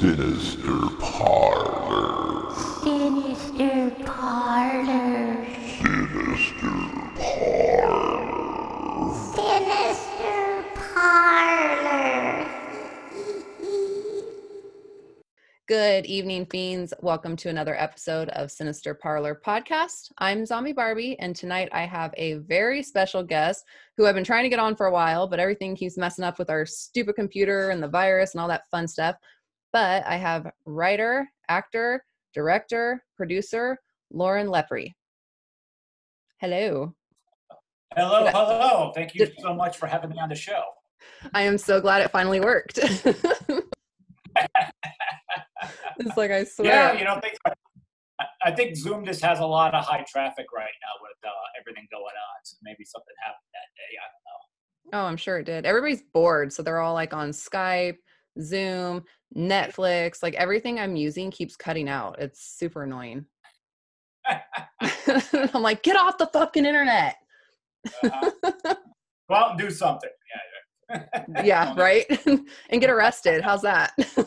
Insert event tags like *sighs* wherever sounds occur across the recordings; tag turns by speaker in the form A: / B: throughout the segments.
A: Sinister Parlor.
B: Sinister Parlor.
A: Sinister Parlor.
B: Sinister Parlor.
C: Good evening, fiends. Welcome to another episode of Sinister Parlor podcast. I'm Zombie Barbie, and tonight I have a very special guest who I've been trying to get on for a while, but everything keeps messing up with our stupid computer and the virus and all that fun stuff. But I have writer, actor, director, producer, Lauren Lepre. Hello.
D: Hello, hello. Thank you so much for having me on the show.
C: I am so glad it finally worked. *laughs* it's like I swear.
D: Yeah, you know, things, I think Zoom just has a lot of high traffic right now with uh, everything going on. So maybe something happened that day. I don't know.
C: Oh, I'm sure it did. Everybody's bored, so they're all like on Skype, Zoom, Netflix. Like everything I'm using keeps cutting out. It's super annoying. *laughs* *laughs* I'm like, get off the fucking internet.
D: Uh-huh. *laughs* Go out and do something. Yeah, yeah.
C: Yeah, right? and get arrested. How's that?
D: Yeah,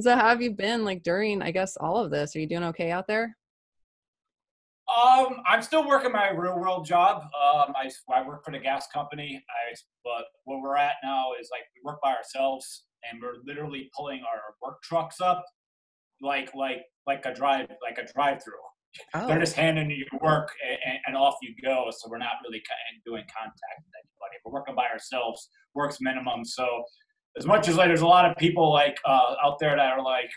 C: so how have you been like during, I guess, all of this? Are you doing okay out there?
D: Um, I'm still working my real world job. Um, I, I work for the gas company. I, but where we're at now is like we work by ourselves, and we're literally pulling our work trucks up, like like like a drive like a drive through.
C: Oh,
D: They're just handing you your work and, and off you go. So we're not really doing contact with anybody. We're working by ourselves. Works minimum. So as much as like there's a lot of people like uh, out there that are like,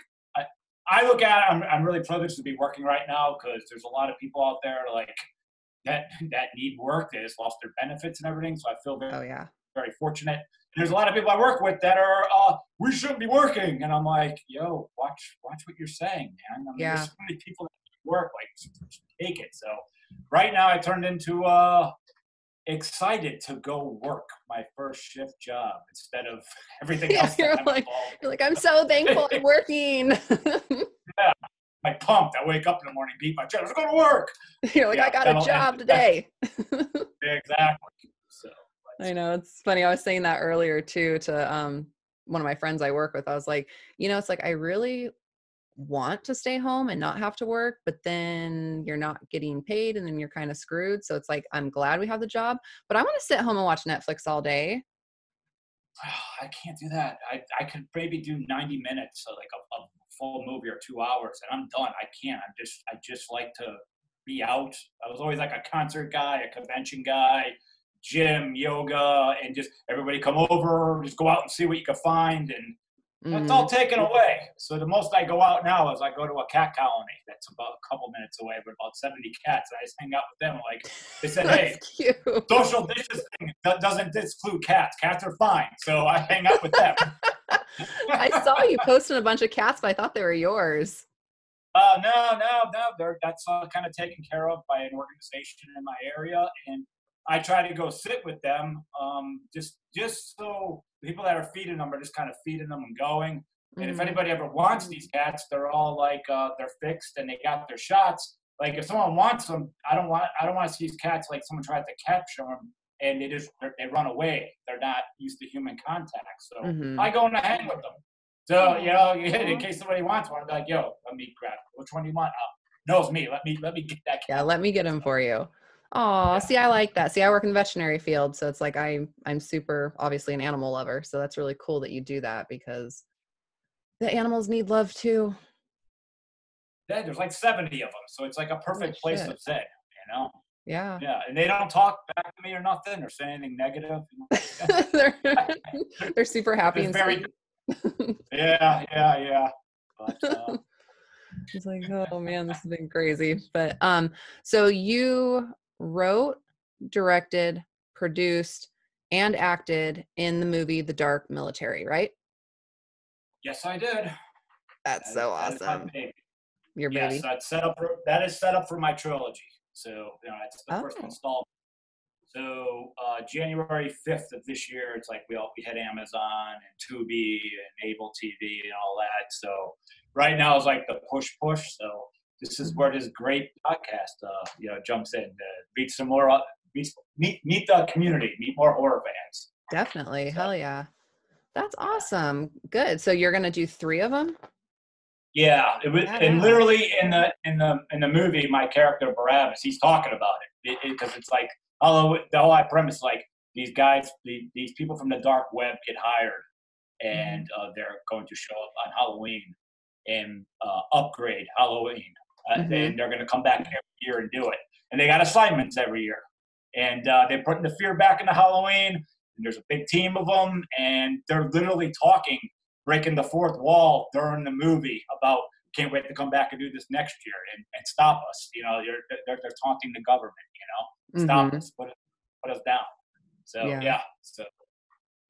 D: I, look at it, I'm I'm really privileged to be working right now because there's a lot of people out there like that that need work. They just lost their benefits and everything. So I feel very
C: oh yeah.
D: very fortunate. And there's a lot of people I work with that are, uh, we shouldn't be working. And I'm like, yo, watch, watch what you're saying, man. I mean,
C: Yeah.
D: There's so many people that work, like, take it. So right now I turned into, uh, excited to go work my first shift job instead of *laughs* everything
C: Yeah,
D: else. that
C: you're like- You're like, I'm so thankful I'm *laughs* working. *laughs*
D: Yeah, I pumped. I wake up in the morning, beat my chest, let's go to work.
C: You're like,
D: Yeah,
C: I got a job today.
D: Exactly. So
C: I know it's funny. I was saying that earlier too to um one of my friends I work with. I was like, you know, it's like I really want to stay home and not have to work, but then you're not getting paid and then you're kind of screwed. So it's like I'm glad we have the job, but I want to sit home and watch Netflix all day.
D: Ah, I can't do that. I, I could maybe do 90 minutes, so like a, a full movie or two hours, and I'm done. I can't. I'm just I just like to be out. I was always like a concert guy, a convention guy, gym, yoga, and just everybody come over, just go out and see what you can find, and that's
C: Mhm.
D: all taken away. So the most I go out now is I go to a cat colony that's about a couple minutes away, but about 70 cats. I just hang out with them. Like they said, hey, *laughs*
C: cute.
D: social distancing do- doesn't exclude cats. Cats are fine, so I hang out with them. *laughs*
C: I saw you posting a bunch of cats, but I thought they were yours.
D: Uh, no, no, no. They're, that's all kind of taken care of by an organization in my area, and I try to go sit with them, um, just just so people that are feeding them are just kind of feeding them and going. And if
C: Mhm.
D: anybody ever wants these cats, they're all like uh, they're fixed and they got their shots. Like if someone wants them, I don't want I don't want to see these cats like someone tries to capture them and they just they run away. They're not used to human contact, so
C: Mhm.
D: I go and I hang with them. So you know, in case somebody wants one, I'm like, yo, let me grab. it. Which one do you want? Oh, no, it's me. Let me let me get that cat.
C: Yeah, let me get them for you. Oh,
D: Yeah.
C: see, I like that. See, I work in the veterinary field, so it's like I'm I'm super obviously an animal lover. So that's really cool that you do that because the animals need love too.
D: Yeah, there's like 70 of them, so it's like a perfect place to sit. You know.
C: Yeah.
D: Yeah, and they don't talk back to me or nothing or say anything negative. *laughs*
C: they're *laughs* they're super happy and
D: very
C: sweet. *laughs*
D: yeah, yeah, yeah. But uh,
C: It's like, oh man, this has been crazy. But um, so you wrote, directed, produced, and acted in the movie The Dark Military, right?
D: yes, I did.
C: That's
D: That
C: so
D: is- that is my
C: awesome.
D: baby.
C: Your
D: Yes,
C: baby.
D: that's set up. For, that is set up for my trilogy. So you know, that's the first
C: Oh.
D: installment. So uh, January fifth of this year, it's like we all we had Amazon and Tubi and Able TV and all that. So right now is like the push push. So this is where this great podcast, uh, you know, jumps in to meet some more, uh, meet, meet meet the community, meet more horror fans.
C: Definitely.
D: So-
C: Hell yeah. That's awesome. Good. So you're gonna do three of them?
D: Yeah, it was,
C: Yeah,
D: and literally in the in the in the movie, my character Barabbas, he's talking about it because it's like although the whole premise like these guys, the, these people from the dark web get hired, and uh, they're going to show up on Halloween and uh, upgrade Halloween, uh,
C: Mhm.
D: and they're going to come back every year and do it, and they got assignments every year, and uh, they're putting the fear back into Halloween. And there's a big team of them, and they're literally talking breaking the fourth wall during the movie about can't wait to come back and do this next year and, and stop us. You know, they're, they're, they're taunting the government, you know, stop
C: Mhm.
D: us, put, put us down. So,
C: Yeah.
D: yeah. so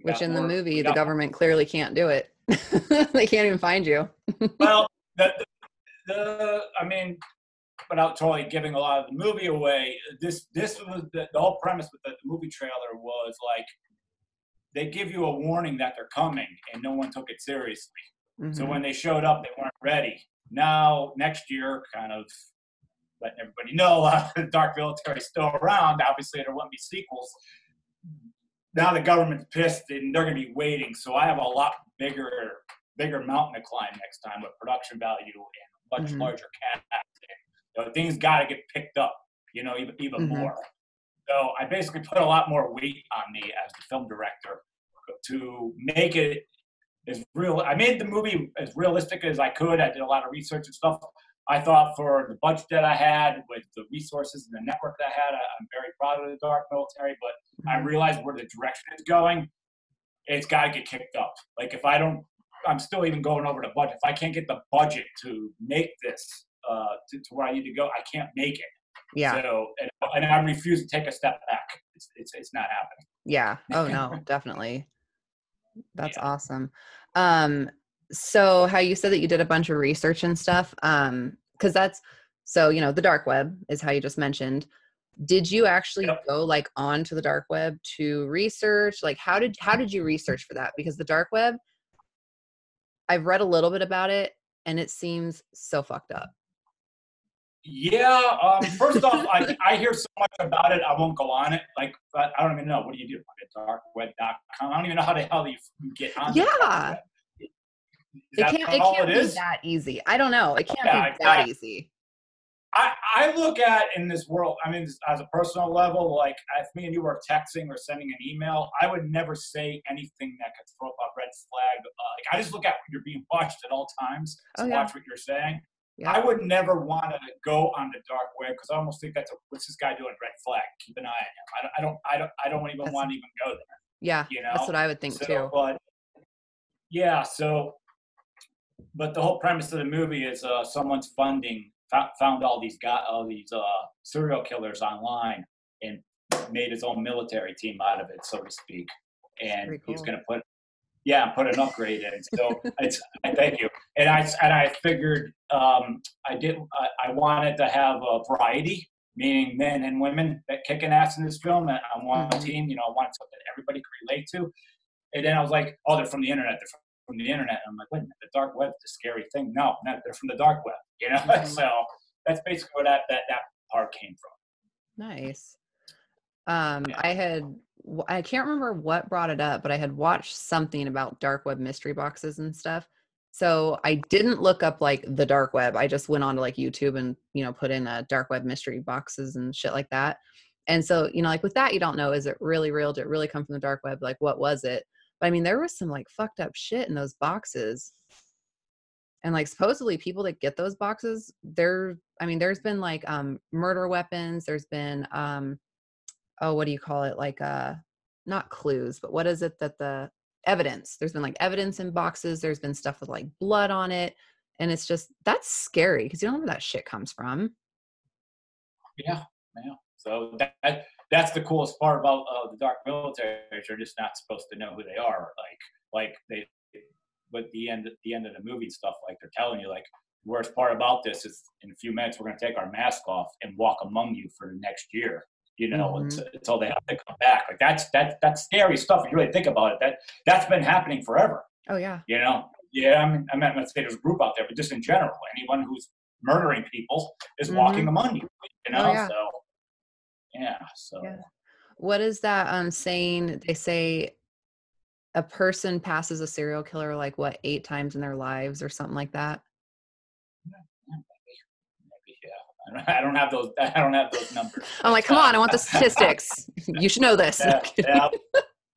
C: Which in the
D: more- we
C: movie, the government clearly can't do it. *laughs* they can't even find you. *laughs*
D: Well, the, the, the, I mean, without totally giving a lot of the movie away, this, this was the, the whole premise with the, the movie trailer was like, they give you a warning that they're coming and no one took it seriously. So
C: Mhm.
D: when they showed up, they weren't ready. Now, next year, kind of letting everybody know *laughs* uh, the Dark Military is still around. Obviously, there won't be sequels. Now the government's pissed and they're going to be waiting. So I have a lot bigger, bigger mountain to climb next time with production value much
C: Mhm.
D: larger cast. You know, things got to get picked up. You know, even even
C: Mhm.
D: more. So I basically put a lot more weight on me as the film director to make it as real. I made the movie as realistic as I could. I did a lot of research and stuff. I thought for the budget that I had, with the resources and the network that I had, I, I'm very proud of the Dark Military. But I
C: Mhm.
D: realized where the direction is going. It's got to get kicked up. Like if I don't, I'm still even going over the budget. If I can't get the budget to make this uh, to, to where I need to go, I can't make it.
C: yeah.
D: So and, and I refuse to take a step back. It's it's, it's not happening.
C: Yeah. Oh no, *laughs* definitely. That's awesome. Um so how you said that you did a bunch of research and stuff um cuz that's so you know the dark web is how you just mentioned. Did you actually
D: Yep.
C: go like onto the dark web to research? Like how did how did you research for that? Because the dark web I've read a little bit about it and it seems so fucked up.
D: Yeah. Um, first off, I, *laughs* I hear so much about it. I won't go on it. Like I, I don't even know. What do you do? Darkweb.com. I don't even know how the hell you get on.
C: Yeah. It can't it can't
D: it
C: be that easy. I don't know. It can't
D: Yeah,
C: be that
D: exactly.
C: easy.
D: I, I look at in this world, I mean, as a personal level, like if me and you were texting or sending an email, I would never say anything that could throw up a red flag. Uh, like I just look at when you're being watched at all times to
C: Oh, yeah.
D: watch what you're saying.
C: Yeah.
D: I would never want to go on the dark web because I almost think that's a, what's this guy doing? Red flag. Keep an eye on him. I don't. I don't. I don't, I don't even
C: That's-
D: want to even go there.
C: Yeah.
D: You
C: That's what I would think
D: so,
C: too.
D: But yeah, so but the whole premise of the movie is uh, someone's funding found all these guy, all these uh, serial killers online and made his own military team out of it, so to speak. And
C: pretty
D: he's going to put yeah, put an upgrade in. So *laughs* it's I thank you. And I and I figured um, I did I, I wanted to have a variety, meaning men and women that kicking ass in this film. And on one
C: Mhm.
D: team, you know, I wanted something everybody could relate to. And then I was like, oh, they're from the internet. They're from the internet. And I'm like, wait a minute, the dark web's the scary thing. No, no, they're from the dark web. You know,
C: Mhm. *laughs*
D: so that's basically where that that that part came from.
C: Nice. Um,
D: Yeah.
C: I had, I can't remember what brought it up, but I had watched something about dark web mystery boxes and stuff. So I didn't look up like the dark web. I just went on to like YouTube and you know put in uh, dark web mystery boxes and shit like that. And so you know like with that you don't know is it really real? Did it really come from the dark web? Like what was it? But I mean there was some like fucked up shit in those boxes. And like supposedly people that get those boxes, there I mean there's been like um murder weapons, there's been um oh what do you call it like uh not clues but what is it that the evidence there's been like evidence in boxes there's been stuff with like blood on it and it's just that's scary because you don't know where that shit comes from
D: Yeah, yeah. So that, that that's the coolest part about uh, the dark military. is You're just not supposed to know who they are. Like like they, but the end the end of the movie stuff like they're telling you like the worst part about this is in a few minutes we're gonna take our mask off and walk among you for the next year. You know,
C: Mhm.
D: until, until they have to come back. Like that's that that's scary stuff. If you really think about it, that that's been happening forever.
C: oh yeah
D: You know, yeah. I mean, I'm not going to say there's a group out there, but just in general, anyone who's murdering people is walking among you. You know,
C: Mm-hmm. Oh, yeah.
D: so yeah. So
C: Yeah. what is that um saying they say a person passes a serial killer like what eight times in their lives or something like that.
D: Maybe, yeah. I *laughs* don't, I don't have those. *laughs* I don't have those numbers.
C: I'm like, come on, I want the *laughs* statistics. you should know this.
D: Yeah, yeah.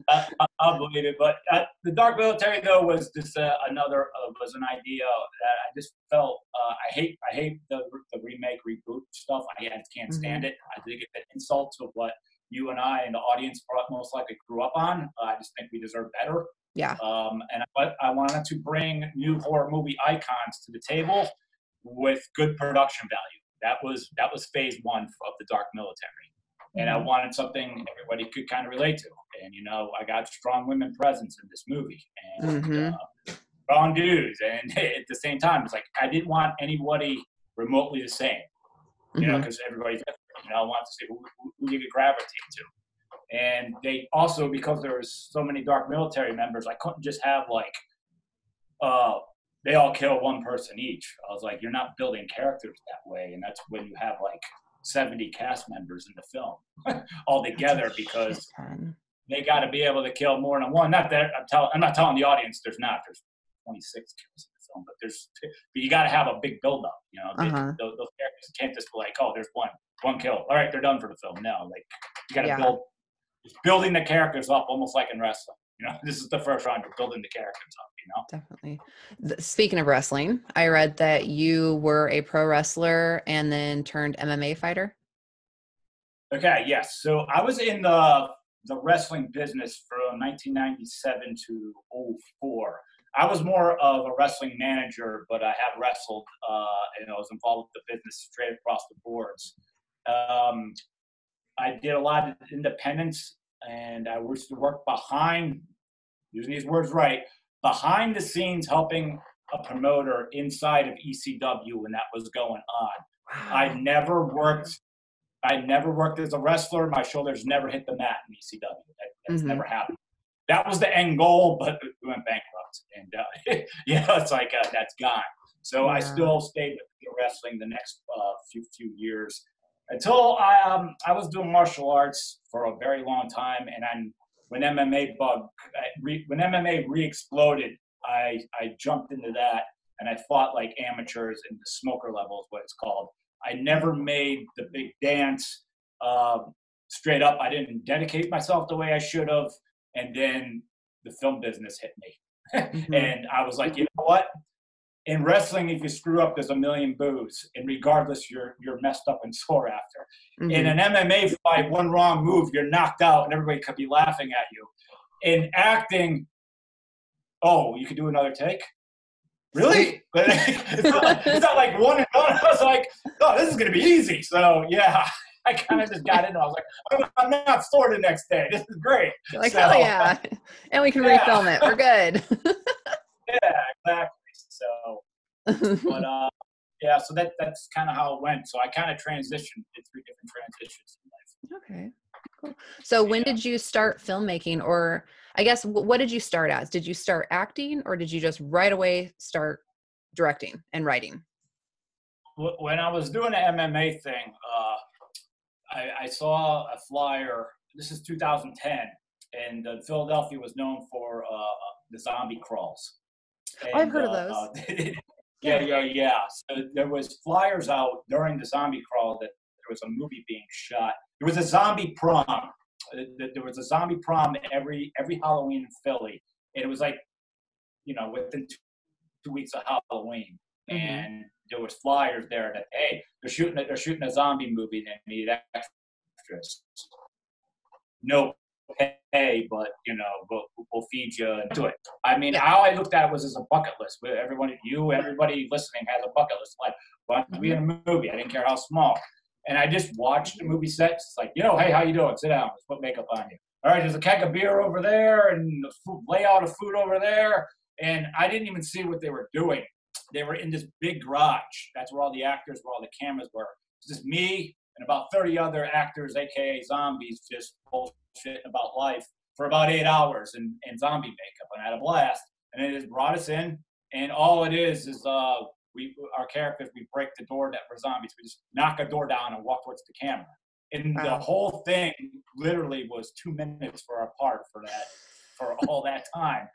D: I, I, I'll believe it. But uh, the Dark Military, though, was just uh, another uh, was an idea that I just felt uh, I hate. I hate the the remake reboot stuff. I just can't stand it. I think it's an insult to what you and I and the audience most likely grew up on. I just think we deserve better.
C: Yeah.
D: Um, and I, I wanted to bring new horror movie icons to the table with good production value. That was that was phase one of the Dark Military, and I
C: Mhm.
D: wanted something everybody could kind of relate to. And you know, I got strong women presence in this movie, and
C: Mhm.
D: uh, strong dudes. And *laughs* at the same time, it's like I didn't want anybody remotely the same you know,
C: Mhm.
D: because everybody's different. You know, I want to see who, who, who you could gravitate to. And they also, because there was so many dark military members, I couldn't just have like, uh, they all kill one person each. I was like, you're not building characters that way, and that's when you have like 70 cast members in the film *laughs* all together because they got to be able to kill more than one. Not that I'm telling, I'm not telling the audience there's not. There's 26 kills in the film, but there's, but you got to have a big build-up. You know,
C: Uh-huh.
D: those, those characters can't just be like, oh, there's one, one kill. All right, they're done for the film. No, like you got to
C: Yeah.
D: build, it's building the characters up, almost like in wrestling. You know, *laughs* this is the first round. You're building the characters up. You know.
C: Definitely. Speaking of wrestling, I read that you were a pro wrestler and then turned MMA fighter.
D: Okay, yes. So I was in the the wrestling business from 1997 to 04. I was more of a wrestling manager, but I have wrestled uh, and I was involved with the business straight across the boards. Um, I did a lot of independence, and I used to work behind, using these words right, behind the scenes, helping a promoter inside of ECW when that was going on. I never worked. I never worked as a wrestler. My shoulders never hit the mat in ECW. That, that's
C: Mhm.
D: never happened. That was the end goal, but we went bankrupt, and uh, *laughs* yeah, it's like uh, that's gone. So I still stayed with the wrestling the next uh, few few years until I um, I was doing martial arts for a very long time, and then when MMA bug re, when MMA re-exploded, I I jumped into that and I fought like amateurs in the smoker level is what it's called. I never made the big dance. Um, straight up, I didn't dedicate myself the way I should have, and then the film business hit me, *laughs*
C: Mhm.
D: and I was like, you know what? In wrestling, if you screw up, there's a million boos, and regardless, you're you're messed up and sore after. In
C: Mhm.
D: an MMA fight, one wrong move, you're knocked out, and everybody could be laughing at you. In acting, oh, you could do another take. Really? *laughs* *laughs* It's, not, it's not like one and done. *laughs* I was like, oh, this is gonna be easy. So yeah, I kind of just got in. I was like, I'm, I'm not sore the next day. This is great.
C: You're like,
D: so-
C: hell yeah. And we can
D: Yeah.
C: refilm it. We're good.
D: Yeah, exactly. So, but uh, yeah, so that that's kind of how it went. So I kind of transitioned did three different transitions in life.
C: okay. Cool. So when
D: Yeah.
C: did you start filmmaking or I guess what did you start as? Did you start acting or did you just right away start directing and writing?
D: When I was doing the MMA thing, uh, I, I saw a flyer. This is 2010, and uh, Philadelphia was known for uh, the zombie crawls.
C: I've
D: And,
C: heard of
D: uh, *laughs* *laughs* yeah, yeah, yeah. So there was flyers out during the zombie crawl that there was a movie being shot. There was a zombie prom. Uh, There was a zombie prom every every Halloween in Philly, and it was like, you know, within two, weeks of Halloween,
C: Mhm.
D: and there was flyers there that hey, they're shooting a, they're shooting a zombie movie. and They need extras. No pay, but you know, we'll, we'll feed you and do it. I mean,
C: Yeah.
D: how I looked at it was as a bucket list. Where Everyone, you, everybody listening has a bucket list. Like, want to be in a movie. I didn't care how small. And I just watched the movie sets. It's like, you know, hey, how you doing? Sit down. Let's put makeup on you. All right, there's a keg of beer over there and the food, layout of food over there. And I didn't even see what they were doing. They were in this big garage. That's where all the actors, where all the cameras were. It's just me and about 30 other actors, aka zombies, just bullshit about life for about eight hours in, in zombie makeup. And I had a blast. And they just brought us in. And all it is is uh, we our characters, we break the door that we're zombies. We just knock a door down and walk towards the camera. And
C: Wow.
D: the whole thing literally was two minutes for our part for that for all that time,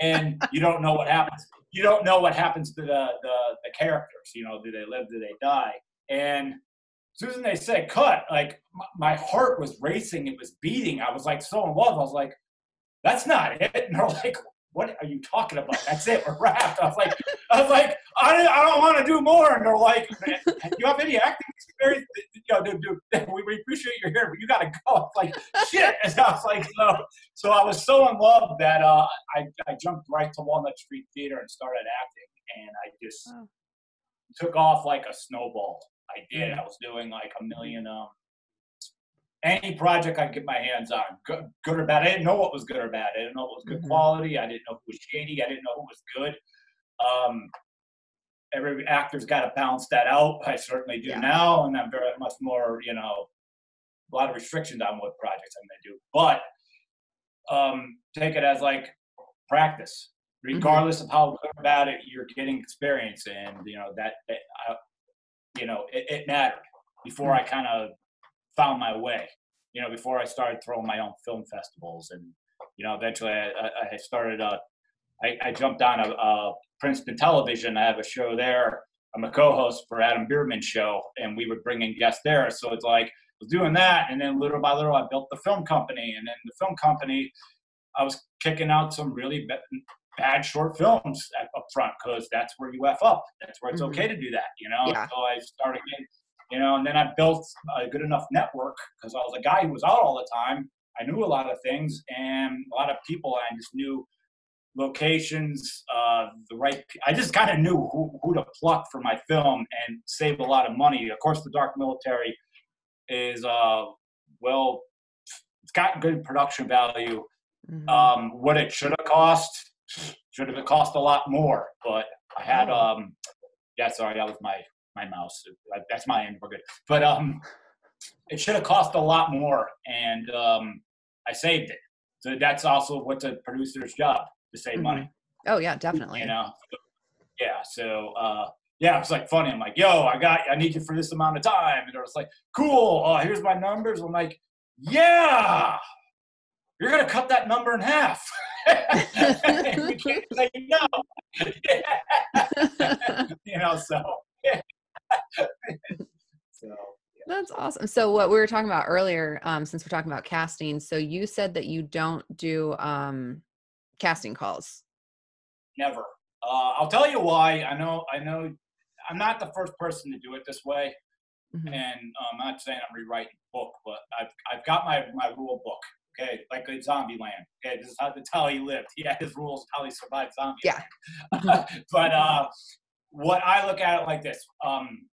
D: and you don't know what happens. You don't know what happens to the the, the characters. You know, do they live? Do they die? And as they said cut, like my, heart was racing. It was beating. I was like so in love. I was like, that's not it. And they're like, what are you talking about? That's it. We're wrapped. I was like, I was like, I, don't- I don't want to do more. And they're like, you have any acting experience? You know, dude, dude, we, we appreciate you're here, but you got to go. I was like, shit. And I was like, so, so I was so in love that uh, I, I jumped right to Walnut Street Theater and started acting. And I just
C: Wow.
D: took off like a snowball. I did. I was doing like a million, um, any project I could get my hands on, good, good or bad. I didn't know what was good or bad. I didn't know what was good
C: Mhm.
D: quality. I didn't know who was shady. I didn't know who was good. Um, every actor's got to balance that out. I certainly do
C: Yeah.
D: now, and I'm very much more, you know, a lot of restrictions on what projects I'm going to do. But um, take it as like practice, regardless of how good or bad it, you're getting experience, and you know that, that uh, you know it, it mattered before I kind of found my way. You know, before I started throwing my own film festivals, and you know, eventually I, I started. Uh, I, I jumped on a, a Princeton Television. I have a show there. I'm a co-host for Adam Bierman show, and we would bring in guests there. So it's like I was doing that, and then little by little, I built the film company, and then the film company, I was kicking out some really bad short films at, up front because that's where you f up. That's where it's
C: Mhm.
D: okay to do that, you know.
C: Yeah.
D: So I started getting, you know, and then I built a good enough network because I was a guy who was out all the time. I knew a lot of things, and a lot of people. I just knew locations, uh, the right. I just kind of knew who, who to pluck for my film and save a lot of money. Of course, the Dark Military is uh, well, it's got good production value.
C: Mhm.
D: Um, what it should have cost should have cost a lot more, but I had
C: Oh.
D: um, yeah, sorry, that was my my mouse. That's my end. We're good, but um, it should have cost a lot more, and um, I saved it. So that's also what's a producer's job to save
C: Mhm.
D: money
C: oh yeah, definitely.
D: you know yeah so uh yeah it's like funny i'm like yo i got i need you for this amount of time and they're just like cool uh here's my numbers i'm like yeah you're gonna cut that number in half *laughs* we can't say no you know so *laughs* so
C: That's awesome. So what we were talking about earlier, um, since we're talking about casting, so you said that you don't do um, casting calls.
D: Never. Uh, I'll tell you why. I know. I know. I'm not the first person to do it this way,
C: Mhm.
D: and um, I'm not saying I'm rewriting the book, but I've I've got my my rule book. Okay, like good Zombieland. Okay, this is how that's how he lived. He had his rules, how he survived Zombie.
C: Yeah. *laughs*
D: but uh, what I look at it like this. Um,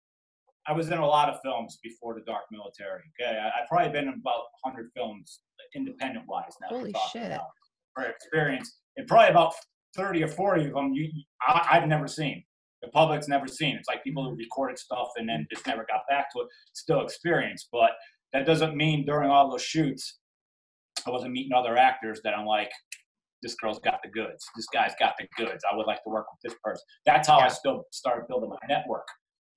D: I was in a lot of films before the Dark Military. Okay, I, I've probably been in about 100 films, independent wise. Now
C: Holy shit.
D: about, For experience, and probably about 30 or 40 of them you, I, I've never seen. The public's never seen. It's like people who recorded stuff and then just never got back to it. Still experience, but that doesn't mean during all those shoots, I wasn't meeting other actors that I'm like, this girl's got the goods. This guy's got the goods. I would like to work with this person. That's how I still started building my network.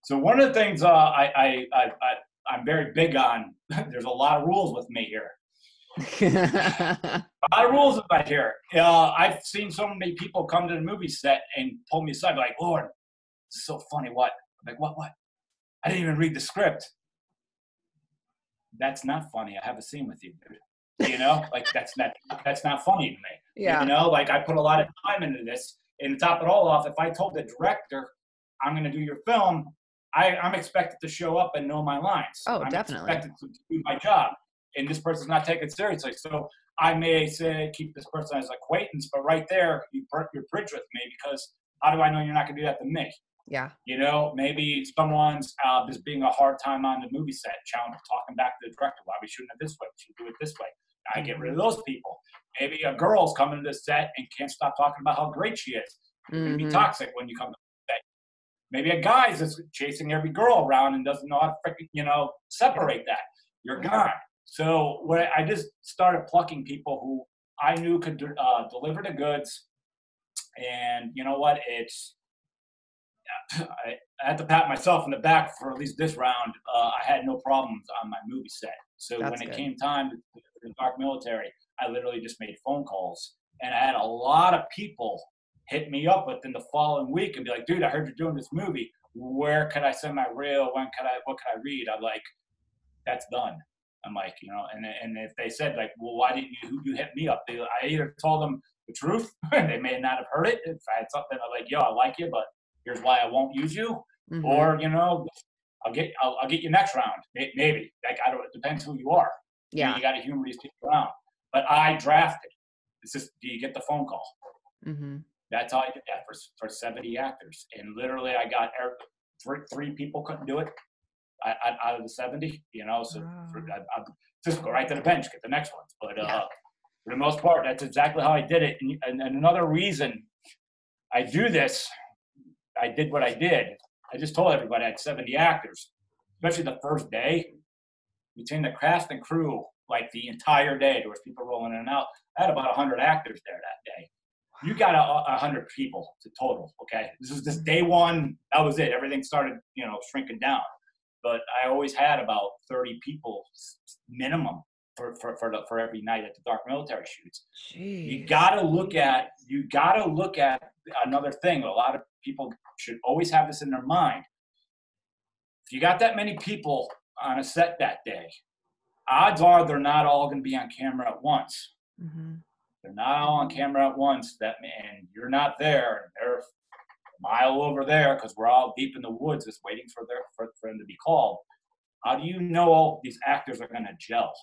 D: So one of the things uh, I, I, I, I, I'm very big on, *laughs* there's a lot of rules with me here. *laughs* A lot of rules about here. Uh, I've seen so many people come to the movie set and pull me aside, like, Lord, is so funny. What? I'm like, what? What? I didn't even read the script. That's not funny. I have a scene with you, dude. You know, like that's not that's not funny to me.
C: yeah.
D: You know, like I put a lot of time into this. And to top it all off, if I told the director I'm going to do your film, I, I'm expected to show up and know my lines.
C: Oh,
D: I'm
C: definitely.
D: expected to do my job, and this person's not taken seriously. So I may say keep this person as acquaintance, but right there you burnt your bridge with me because how do I know you're not going to do that to me?
C: yeah.
D: You know, maybe someone's uh, just being a hard time on the movie set, challenge talking back to the director. Why are we shooting it this way? We should do it this way. I get rid of those people. Maybe a girl's coming to the set and can't stop talking about how great she is. You're gonna be
C: Mhm.
D: toxic when you come to the set. Maybe a guy's just chasing every girl around and doesn't know how to freaking, you know, separate that. You're gone. So what I just started plucking people who I knew could uh, deliver the goods, and you know what? It's I, I had to pat myself in the back for at least this round. Uh, I had no problems on my movie set. So
C: That's
D: when it
C: good.
D: came time to the Dark Military, I literally just made phone calls and I had a lot of people hit me up within the following week and be like, dude, I heard you're doing this movie. Where could I send my reel? When could I, what could I read? I'm like, that's done. I'm like, you know, and and if they said like, well, why didn't you you hit me up? They, I either told them the truth, *laughs* they may not have heard it. If I had something I'm like, yo, I like you, but here's why I won't use you,
C: Mhm.
D: or you know, I'll get I'll, I'll get you next round, maybe. Like I don't. It depends who you are. You-
C: yeah.
D: you got to humor these people around. But I drafted. It's just, do you get the phone call?
C: hmm
D: That's how I did that for for 70 actors, and literally I got three, three people couldn't do it I, I, out of the 70. You know, so for, I, I just go right to the bench, get the next ones. But uh,
C: Yeah.
D: for the most part, that's exactly how I did it. And, and, and another reason I do this, I did what I did. I just told everybody I had 70 actors, especially the first day. Between the cast and crew, like the entire day, there was people rolling in and out. I had about 100 actors there that day. You got a, a hundred people to total. Okay, this was just day one. That was it. Everything started, you know, shrinking down. But I always had about 30 people minimum for for for, the, for every night at the dark military shoots. You got to look at you got to look at another thing. A lot of people should always have this in their mind. If you got that many people on a set that day, odds are they're not all going to be on camera at once.
C: hmm
D: They're not all on camera at once. That and you're not there. They're a mile over there because we're all deep in the woods, just waiting for their for, for them to be called. How do you know all these actors are going to gel?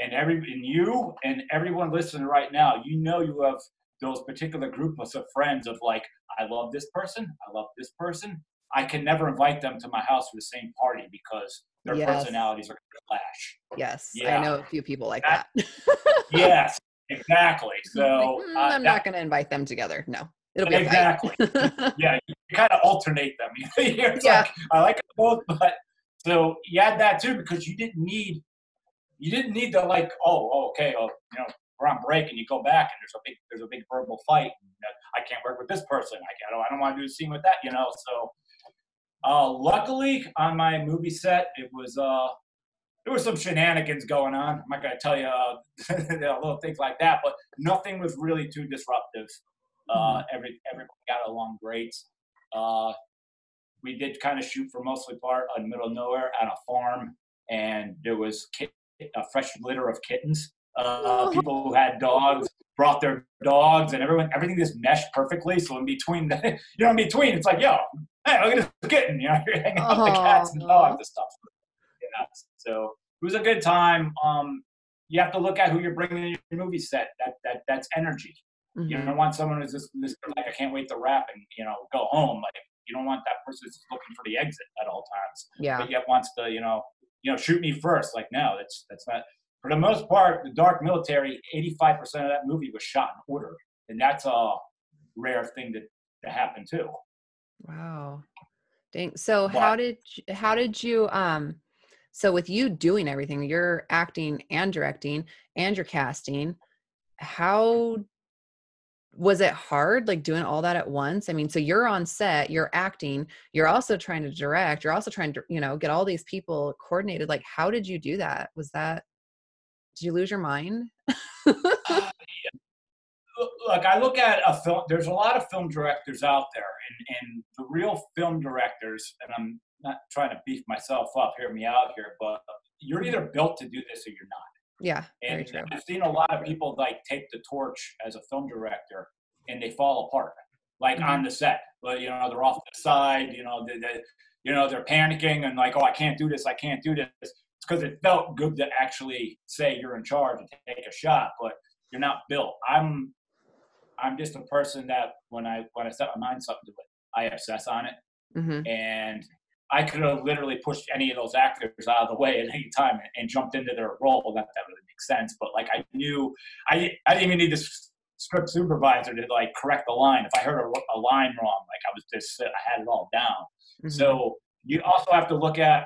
D: And every and you and everyone listening right now, you know you have those particular groups of friends of like, I love this person, I love this person. I can never invite them to my house for the same party because their
C: Yes.
D: personalities are going to clash.
C: Yes,
D: Yeah.
C: I know a few people like
D: That-
C: that. *laughs*
D: yes, exactly. So
C: Like, "Mm,
D: uh,
C: I'm
D: that-
C: not going to invite them together. No, it'll be
D: Exactly. *laughs* yeah, you kind of alternate them. *laughs*
C: Yeah.
D: like I like them both, but so you had that too because you didn't need you didn't need to like oh, oh okay oh you know we're on break and you go back and there's a big there's a big verbal fight. And, uh, I can't work with this person. I can't, I don't, I don't want to do a scene with that. You know. So uh, luckily on my movie set it was uh there was some shenanigans going on. I'm not gonna tell you uh, *laughs* little things like that, but nothing was really too disruptive. Uh, every everyone got along great. Uh, we did kind of shoot for mostly part in the middle of nowhere at a farm, and there was kit, a fresh litter of kittens. Uh, people who had dogs brought their dogs, and everyone everything just meshed perfectly. So in between, the, *laughs* you know, in between, it's like, yo, hey, look at this kitten. *laughs* You know, you're hanging out with the cats and dogs and stuff. Yeah, so it was a good time. Um, you have to look at who you're bringing in your movie set. That that that's energy. You
C: Mhm.
D: don't want someone who's just, just like I can't wait to wrap and you know go home. Like you don't want that person who's looking for the exit at all times,
C: Yeah.
D: but yet wants to you know you know shoot me first. Like no, that's that's not. For the most part, the Dark Military, 85% of that movie was shot in order, and that's a rare thing to to happen too.
C: Wow. Dang. So how did you, how did you um so with you doing everything, you're acting and directing and you're casting, how was it hard like doing all that at once? I mean, so you're on set, you're acting, you're also trying to direct, you're also trying to, you know, get all these people coordinated. Like how did you do that? Was that did you lose your mind? *laughs*
D: Look- look, I look at a film. There's a lot of film directors out there, and, and the real film directors. And I'm not trying to beef myself up. Hear me out here, but you're either built to do this or you're not.
C: Yeah, very
D: And
C: true.
D: I've seen a lot of people like take the torch as a film director, and they fall apart, like
C: Mhm.
D: on the set. But you know, they're off the side. You know, they, they, you know, they're panicking and like, oh, I can't do this. I can't do this. Because it felt good to actually say you're in charge and take a shot, but you're not built. I'm, I'm just a person that when I when I set my mind something to it, I obsess on it
C: hmm
D: and I could have literally pushed any of those actors out of the way at any time and, and jumped into their role. Not that really makes sense, but like I knew, I I didn't even need the s- script supervisor to like correct the line. If I heard a, a line wrong, like I was just I had it all down.
C: mm-hmm,
D: So you also have to look at.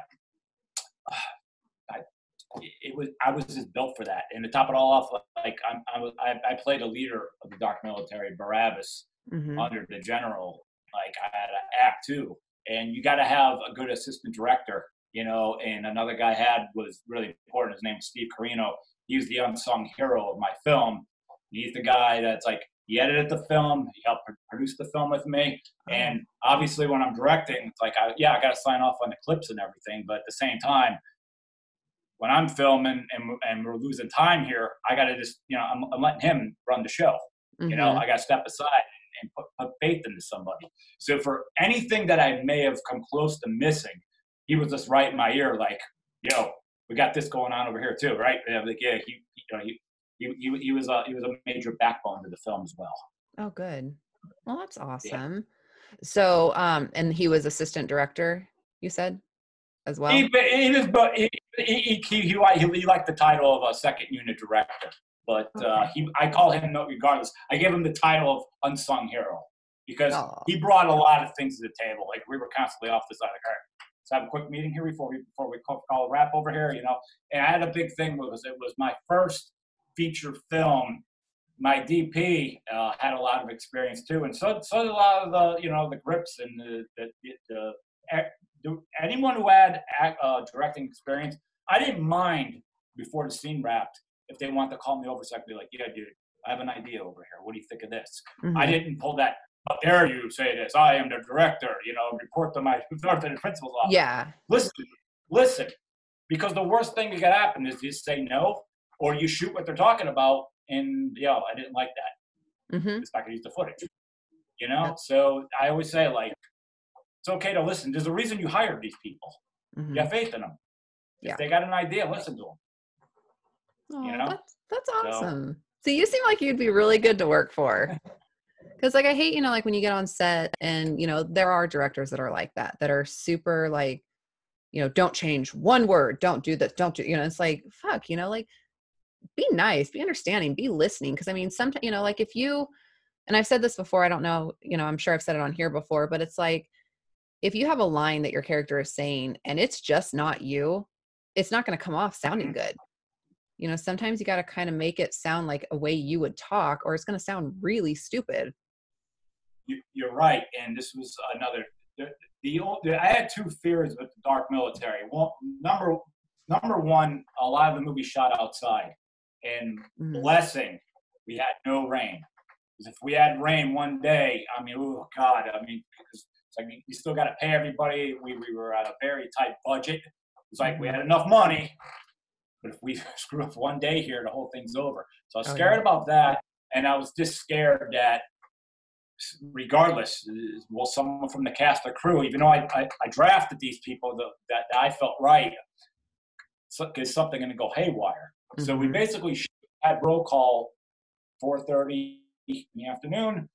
D: I, it was I was just built for that. And to top it all off, like I'm, I was I, I played a leader of the dark military, Barabbas,
C: hmm
D: under the general. Like I had an act too, and you got to have a good assistant director, you know. And another guy had was really important. His name was Steve Carino. He was the unsung hero of my film. He's the guy that's like he edited the film, he helped produce the film with me, and obviously when I'm directing, it's like I, yeah, I got to sign off on the clips and everything, but at the same time, when I'm filming and and we're losing time here, I got to just you know I'm, I'm letting him run the show. You know,
C: Mhm.
D: I got to step aside and put, put faith into somebody. So for anything that I may have come close to missing, he was just right in my ear, like, "Yo, we got this going on over here too, right?" And I'm like, yeah, he, you know, he, he, he, he was a he was a major backbone to the film as well.
C: Oh, good. Well, that's awesome. So, um, and he was assistant director, you said, as well.
D: He, he was, but he, he, he, he, he, liked the title of a second unit director, but uh, he, I call him no regardless. I gave him the title of unsung hero because
C: Aw.
D: he brought a lot of things to the table. Like we were constantly off the side. Like, all right, let's have a quick meeting here before we before we call, call a wrap over here. You know, and I had a big thing was it was my first feature film. My DP uh, had a lot of experience too, and so so did a lot of the you know the grips and the the, the, the anyone who had ac- uh, directing experience, I didn't mind before the scene wrapped if they want to call me over so I could be like, yeah, dude, I have an idea over here. What do you think of this? I
C: Mhm.
D: didn't pull that. How dare you say this? I am the director. You know, report to my report to the principal's office.
C: Yeah.
D: Listen, listen, because the worst thing that could happen is you say no, or you shoot what they're talking about, and yo, I didn't like that
C: hmm
D: it's not to use the footage. You know,
C: Yep.
D: so I always say like, it's okay to listen. There's a reason you hired these people.
C: hmm
D: You have faith in them.
C: Yeah.
D: If they got an idea, listen to them.
C: Oh,
D: know?
C: that's that's awesome. So you seem like you'd be really good to work for. *laughs* Because like I hate, you know, like when you get on set and you know there are directors that are like that, that are super like, you know, don't change one word, don't do this, don't do, you know, it's like fuck, you know, like be nice, be understanding, be listening. Because I mean, sometimes you know, like if you, and I've said this before, I don't know, you know, I'm sure I've said it on here before, but it's like if you have a line that your character is saying and it's just not you, it's not going to come off sounding good you know sometimes you got to kind of make it sound like a way you would talk or it's going to sound really stupid
D: You, you're right, and this was another. The, the, old- the I had two fears with the dark military. One, number number one, a lot of the movie shot outside, and
C: Mhm.
D: blessing, we had no rain. if we had rain one day, I mean, oh God, I mean, because it's like you still got to pay everybody. We, we were at a very tight budget. It's like we had enough money, but if we *laughs* screw up one day here, the whole thing's over. So I was
C: Oh,
D: scared
C: yeah.
D: about that, and I was just scared that, regardless, will someone from the cast or crew, even though I, I, I drafted these people that, that, that I felt right, so, is something going to go haywire. So we
C: Mhm.
D: basically had roll call 4.30 in the afternoon.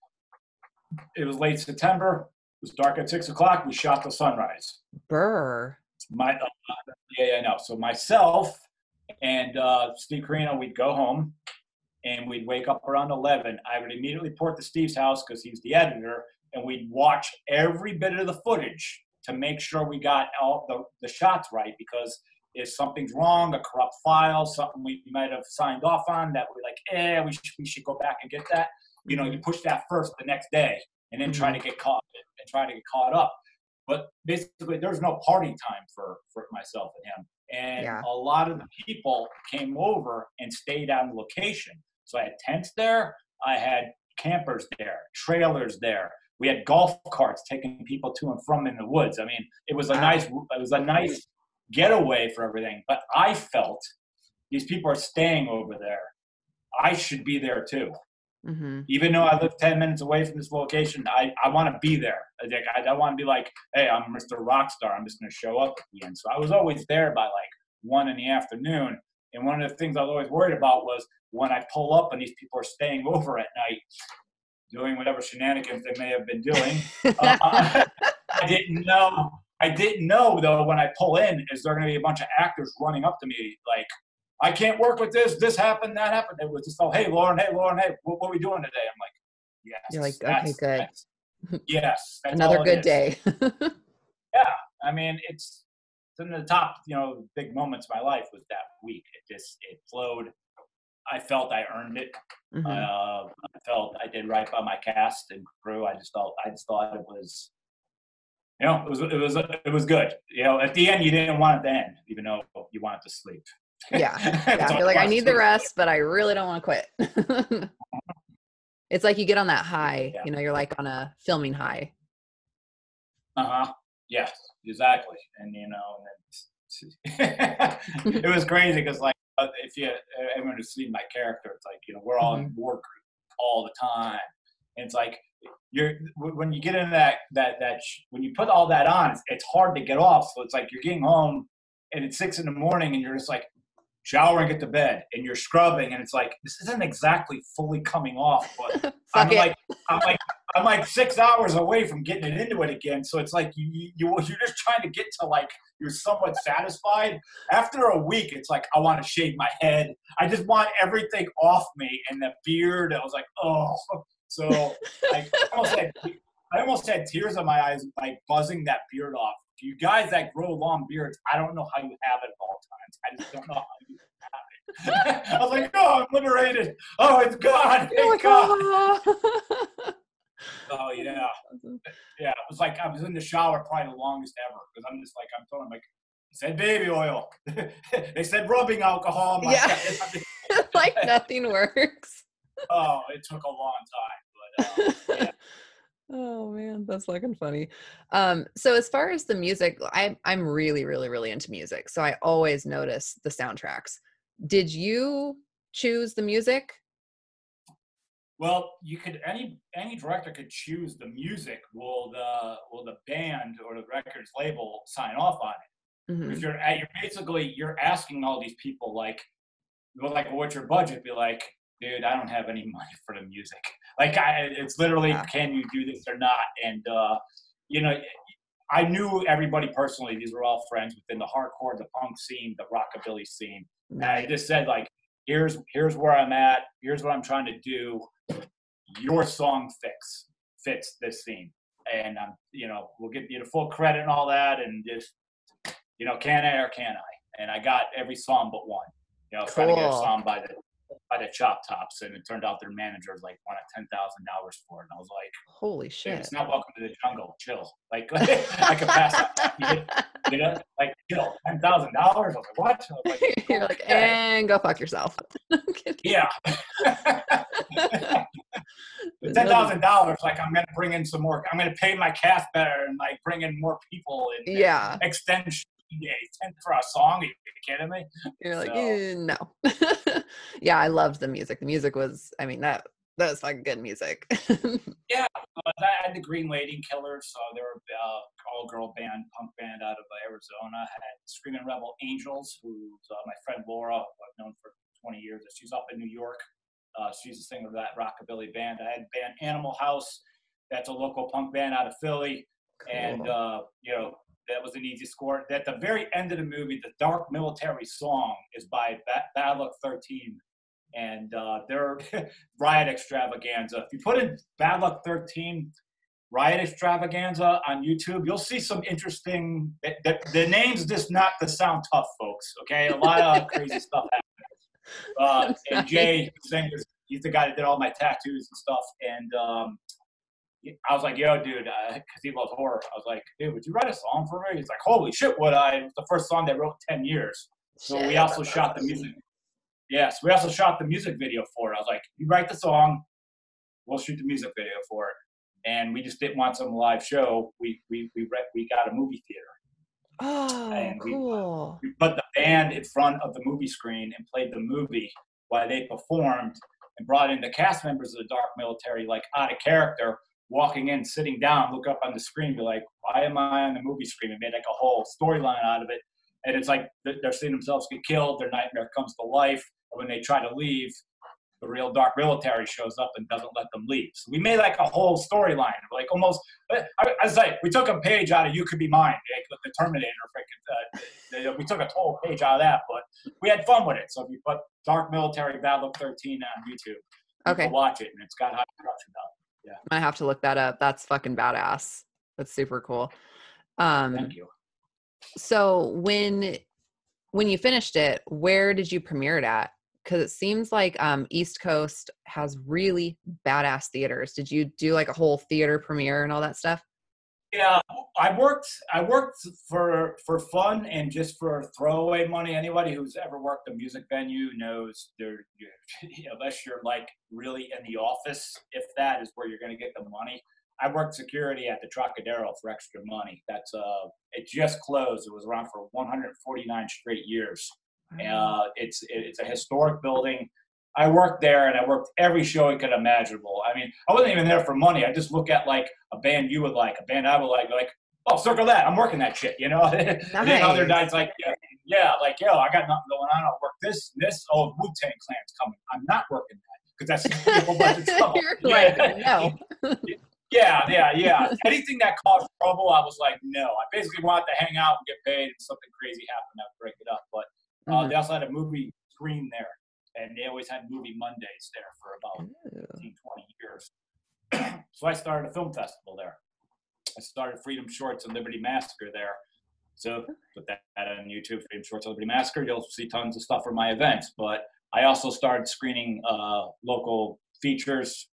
D: It was late September. It was dark at 6 o'clock. We shot the sunrise.
C: Burr.
D: My, uh, yeah, yeah, no. So myself and uh, Steve Carino, we'd go home and we'd wake up around 11. I would immediately port to Steve's house because he's the editor, and we'd watch every bit of the footage to make sure we got all the, the shots right because if something's wrong, a corrupt file, something we might have signed off on that we're like, eh, we should, we should go back and get that. You know, you push that first the next day and then try mm-hmm. to get caught and try to get caught up. But basically, there's no party time for, for myself and him. And
C: Yeah.
D: a lot of the people came over and stayed on the location. So I had tents there, I had campers there, trailers there. We had golf carts taking people to and from in the woods. I mean, it was a
C: Wow.
D: nice it was a nice getaway for everything. But I felt these people are staying over there. I should be there too
C: hmm
D: even though I live 10 minutes away from this location, I, I want to be there. I, I don't want to be like, hey, I'm Mr. Rockstar. I'm just going to show up at the end. So I was always there by like one in the afternoon. And one of the things I was always worried about was when I pull up and these people are staying over at night, doing whatever shenanigans they may have been doing. *laughs* Uh, I didn't know. I didn't know though when I pull in, is there going to be a bunch of actors running up to me like, I can't work with this. This happened. That happened. It was just all, hey, Lauren. Hey, Lauren. Hey, what, what are we doing today? I'm like, yes.
C: You're like, okay, good.
D: that's- yes. *laughs* that's
C: Another good
D: is.
C: day. *laughs* Yeah.
D: I mean, it's it's in the top, you know, big moments of my life was that week. It just it flowed. I felt I earned it.
C: Mhm.
D: Uh, I felt I did right by my cast and crew. I just thought I just thought it was, you know, it was it was it was good. You know, at the end you didn't want it to end, even though you wanted to sleep.
C: Yeah. *laughs* Yeah. You're like, I need the rest, but I really don't want to quit. *laughs* it's like you get on that high,
D: Yeah.
C: you know, you're like on a filming high.
D: Uh huh. Yes, exactly. And you know, and *laughs* it was crazy because like uh, if you everyone has seen my character, it's like you know we're all in war group all the time, and it's like you're when you get into that that that sh- when you put all that on, it's, it's hard to get off. So it's like you're getting home and it's six in the morning, and you're just like shower and get to bed, and you're scrubbing, and it's like this isn't exactly fully coming off, *laughs* but I'm
C: it.
D: like, I'm like, I'm like six hours away from getting it into it again. So it's like you, you, you- you're just trying to get to like you're somewhat satisfied. After a week, it's like I want to shave my head. I just want everything off me, and the beard. I was like, oh. So like, I *laughs* almost had, I almost had tears in my eyes, like buzzing that beard off. You guys that grow long beards, I don't know how you have it at all times. I just don't know how you have it. *laughs* I was like, oh, I'm liberated. Oh, it's gone. Thank
C: like,
D: God.
C: "Ah." *laughs*
D: Oh yeah, yeah. It was like I was in the shower probably the longest ever because I'm just like I'm telling them like they said baby oil, *laughs* they said rubbing alcohol.
C: Yeah. like nothing works.
D: oh, it took a long time, but uh,
C: oh that's fucking funny. Um, so as far as the music, I I'm really, really, really into music. So I always notice the soundtracks. Did you choose the music?
D: well, you could any any director could choose the music. Will the will the band or the records label sign off on it?
C: Mhm.
D: If you're at, you're basically you're asking all these people like, well, like what's your budget? Be like, dude, I don't have any *laughs* money for the music. Like, I, it's literally,
C: Yeah.
D: can you do this or not? And uh, you know, I knew everybody personally. These were all friends within the hardcore, the punk scene, the rockabilly scene. And I just said like, here's here's where I'm at. Here's what I'm trying to do. Your song fix fits this scene, and I'm you know we'll give you the full credit and all that, and just you know can I or can I? And I got every song but one. You know, was trying to get a song by the by the Chop Tops, and it turned out their managers like wanted ten thousand dollars for it, and I was like,
C: Holy shit.
D: it's not welcome to the jungle. Chill. Like *laughs* I could pass. You know, like chill. Ten thousand dollars. I was like, what? Was like, *laughs*
C: You're like,
D: okay.
C: and go fuck yourself. *laughs*
D: Yeah. Ten thousand dollars, like I'm gonna bring in some more. I'm gonna pay my cast better and like bring in more people and
C: yeah.
D: extend days. Ten for a song? Are you kidding me?
C: You're like,
D: So-
C: "Eh, no. *laughs* yeah, I loved the music. The music was, I mean, that that was fucking good music. *laughs*
D: Uh, I had the Green Lady Killers, so they were uh, all girl band, punk band out of uh, Arizona. I had Screaming Rebel Angels, who's uh, my friend Laura, who I've known for 20 years. She's up in New York. Uh, she's a singer of that rockabilly band. I had band Animal House, that's a local punk band out of Philly. And, uh, you know, that was an easy score. At the very end of the movie, the Dark Military song is by ba- Bad Luck 13 and uh, their *laughs* riot extravaganza. If you put in Bad Luck 13 riot extravaganza on YouTube, you'll see some interesting. The, the, the name's just not the sound tough, folks. Okay, a lot of *laughs* crazy stuff happening. Uh, and Jay, singer, he's the guy that did all my tattoos and stuff. And um, I was like, "Yo, dude," uh, because he loves horror. I was like, "Dude, would you write a song for me?" He's like, "Holy shit, would I?" It was the first song they wrote in ten years. So we also shot the music. Yes, we also shot the music video for it. I was like, you write the song, we'll shoot the music video for it. And we just didn't want some live show. We we we re- we got a movie theater.
C: Oh,
D: and we-
C: cool.
D: We put the band in front of the movie screen and played the movie while they performed and brought in the cast members of the Dark Military, like out of character, walking in, sitting down, look up on the screen, be like, why am I on the movie screen? And made like a whole storyline out of it. And it's like they're seeing themselves get killed, their nightmare comes to life. And when they try to leave, the real dark military shows up and doesn't let them leave. So we made like a whole storyline, like almost. I, I was like, we took a page out of "You Could Be Mine," like, with the Terminator. Freaking, uh, we took a whole page out of that, but we had fun with it. So if you put "Dark Military Bad Luck 13" on YouTube, you
C: Okay.
D: watch it, and it's got high production value.
C: I have to look that up. That's fucking badass. That's super cool. Um,
D: Thank you.
C: so when when you finished it, where did you premiere it at? Because it seems like um, East Coast has really badass theaters. Did you do like a whole theater premiere and all that stuff?
D: Yeah, I worked. I worked for for fun and just for throwaway money. Anybody who's ever worked a music venue knows there. *laughs* Unless you're like really in the office, if that is where you're going to get the money. I worked security at the Trocadero for extra money. That's uh, it just closed. It was around for 149 straight years. Uh, it's it's a historic building. I worked there and I worked every show I could imaginable. I mean, I wasn't even there for money. I just look at like a band you would like, a band I would like, like, oh, circle that. I'm working that shit, you know? *laughs* and then other nights like, yeah, yeah, like, yo, I got nothing going on. I'll work this, this. Oh, Wu Tang Clan's coming. I'm not working that because that's a whole bunch of *laughs* trouble. Yeah.
C: like, *laughs* no.
D: Yeah, yeah, yeah. Anything that caused trouble, I was like, no. I basically wanted to hang out and get paid, and something crazy happened, I'd break it up. But uh,
C: Mhm.
D: they also had a movie screen there, and they always had movie Mondays there for about
C: Ooh.
D: 15, 20 years. *clears throat* so I started a film festival there. I started Freedom Shorts and Liberty Massacre there. So put that on YouTube, Freedom Shorts and Liberty Massacre. You'll see tons of stuff from my events. But I also started screening uh, local features,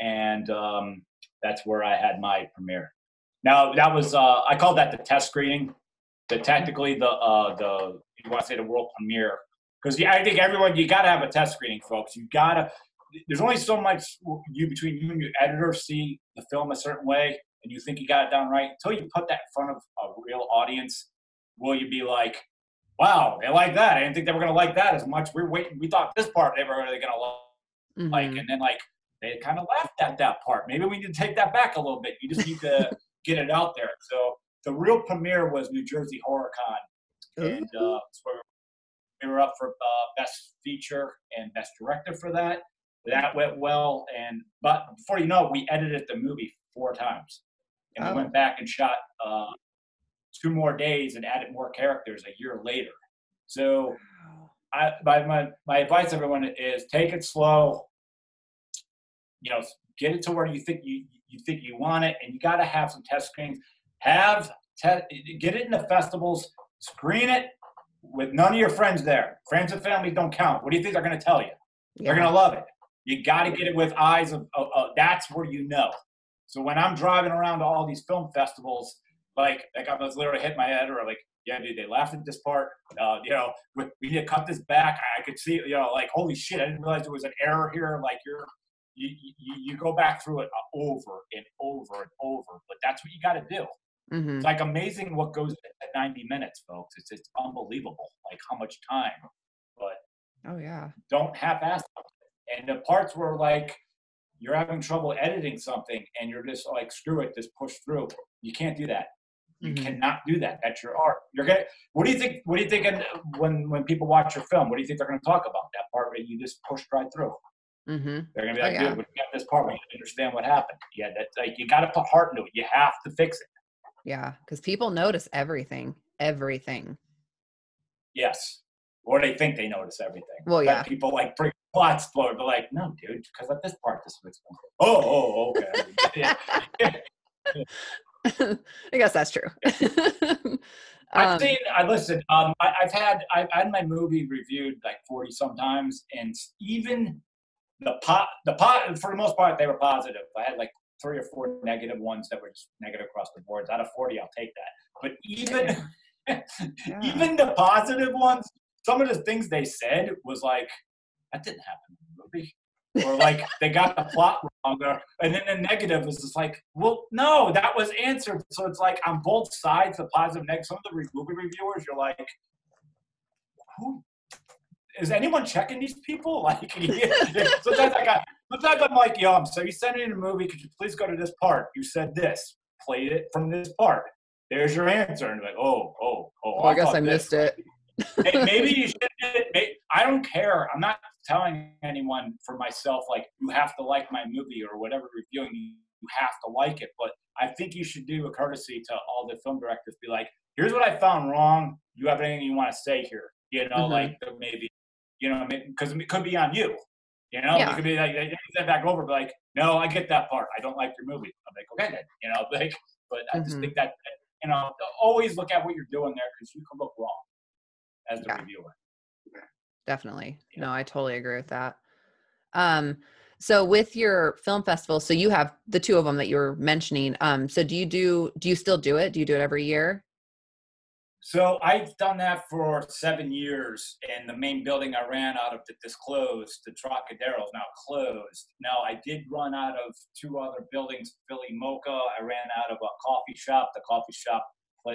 D: and um, that's where I had my premiere. Now that was uh, I call that the test screening. The technically the uh, the you want to say the world premiere because I think everyone you got to have a test screening, folks. You gotta. There's only so much you between you and your editor see the film a certain way, and you think you got it done right. Until you put that in front of a real audience, will you be like, "Wow, they like that. I didn't think they were gonna like that as much. We are waiting. We thought this part they were really gonna like." like
C: Mhm.
D: and then like they kind of laughed at that part maybe we need to take that back a little bit you just need to *laughs* get it out there so the real premiere was new jersey horror con and uh, so we were up for uh, best feature and best director for that that went well and but before you know it we edited the movie four times and
C: Oh.
D: we went back and shot uh, two more days and added more characters a year later so I, my, my, my advice to everyone is take it slow. You know, get it to where you think you you think you want it, and you got to have some test screens. Have te- get it in the festivals. Screen it with none of your friends there. Friends and family don't count. What do you think they're going to tell you? They're gonna love it. You got to get it with eyes of, of, of- that's where you know. So when I'm driving around to all these film festivals, like like I was literally hit my head or like, yeah, dude, they laughed at this part. Uh, you know, we, we need to cut this back. I could see, you know, like holy shit, I didn't realize there was an error here. Like you're you you, you go back through it uh, over and over and over, but that's what you got to do.
C: Mhm.
D: It's like amazing what goes at 90 minutes, folks. It's it's unbelievable, like how much time. But
C: Oh yeah.
D: don't half-ass it. And the parts where like you're having trouble editing something and you're just like screw it, just push through. You can't do that. You
C: Mhm.
D: cannot do that. That's your art. You're gonna. What do you think? What do you think? When when people watch your film, what do you think they're gonna talk about? That part where you just pushed right through.
C: Mhm.
D: They're gonna be
C: Oh,
D: like,
C: yeah.
D: dude, we got this part. We understand what happened. Yeah, that's like you got to put heart into it. You have to fix it.
C: Yeah, because people notice everything. Everything.
D: Yes. Or they think they notice everything.
C: Well,
D: But
C: yeah.
D: people like bring plots forward. They're like, no, dude, because at this part, this was. Oh, oh, okay. *laughs*
C: I guess that's true. *laughs*
D: I've
C: Um,
D: seen. I listen. Um, I, I've had. I've had my movie reviewed like forty sometimes, and even the pot. The pot. For the most part, they were positive. I had like three or four negative ones that were just negative across the boards. Out of forty, I'll take that. But even, *laughs* even the positive ones, some of the things they said was like, that didn't happen in the movie. or like they got the plot wrong, or, and then the negative is just like, well, no, that was answered. So it's like on both sides, the positive, negative. Some of the re- movie reviewers, you're like, who is anyone checking these people? *laughs* Like, yeah, *laughs* sometimes I got, sometimes I'm like, yo, I'm so you sent in a movie. Could you please go to this part? You said this, played it from this part. There's your answer, and you're like, oh, oh, oh.
C: well, I guess I
D: this
C: missed it.
D: Hey, maybe *laughs* you should. I don't care. I'm not telling anyone for myself like you have to like my movie or whatever reviewing you you have to like it. But I think you should do a courtesy to all the film directors. Be like, here's what I found wrong. You have anything you want to say here? You know,
C: Mhm.
D: like maybe, you know, because it could be on you. You know,
C: Yeah.
D: it could be like they send back over, but like, no, I get that part. I don't like your movie. I'm like, okay then. You know, *laughs* like, but I just
C: Mhm.
D: think that you know, always look at what you're doing there because you could look wrong as the
C: Yeah.
D: reviewer.
C: Definitely.
D: Yeah.
C: No, I totally agree with that. Um, So with your film festival, so you have the two of them that you were mentioning. Um, so do you do do you still do it? Do you do it every year?
D: So I've done that for seven years, and the main building I ran out of that this closed, the Trocadero is now closed. Now I did run out of two other buildings, Philly Mocha. I ran out of a coffee shop. The coffee shop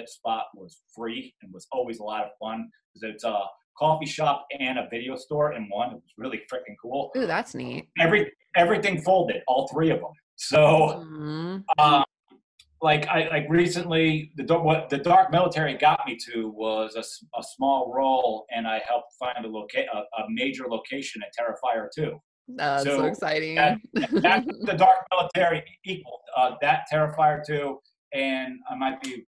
D: spot was free and was always a lot of fun because it's a coffee shop and a video store in one. It was really freaking cool.
C: Ooh, that's neat.
D: Every everything folded, all three of them. So
C: Mhm.
D: um, like I like recently the what the dark military got me to was a, a small role and I helped find a loca- a, a major location at Terrifier 2.
C: Oh, that's so,
D: So
C: exciting.
D: That, that's *laughs* the dark military equal uh, that Terrifier 2 and I might be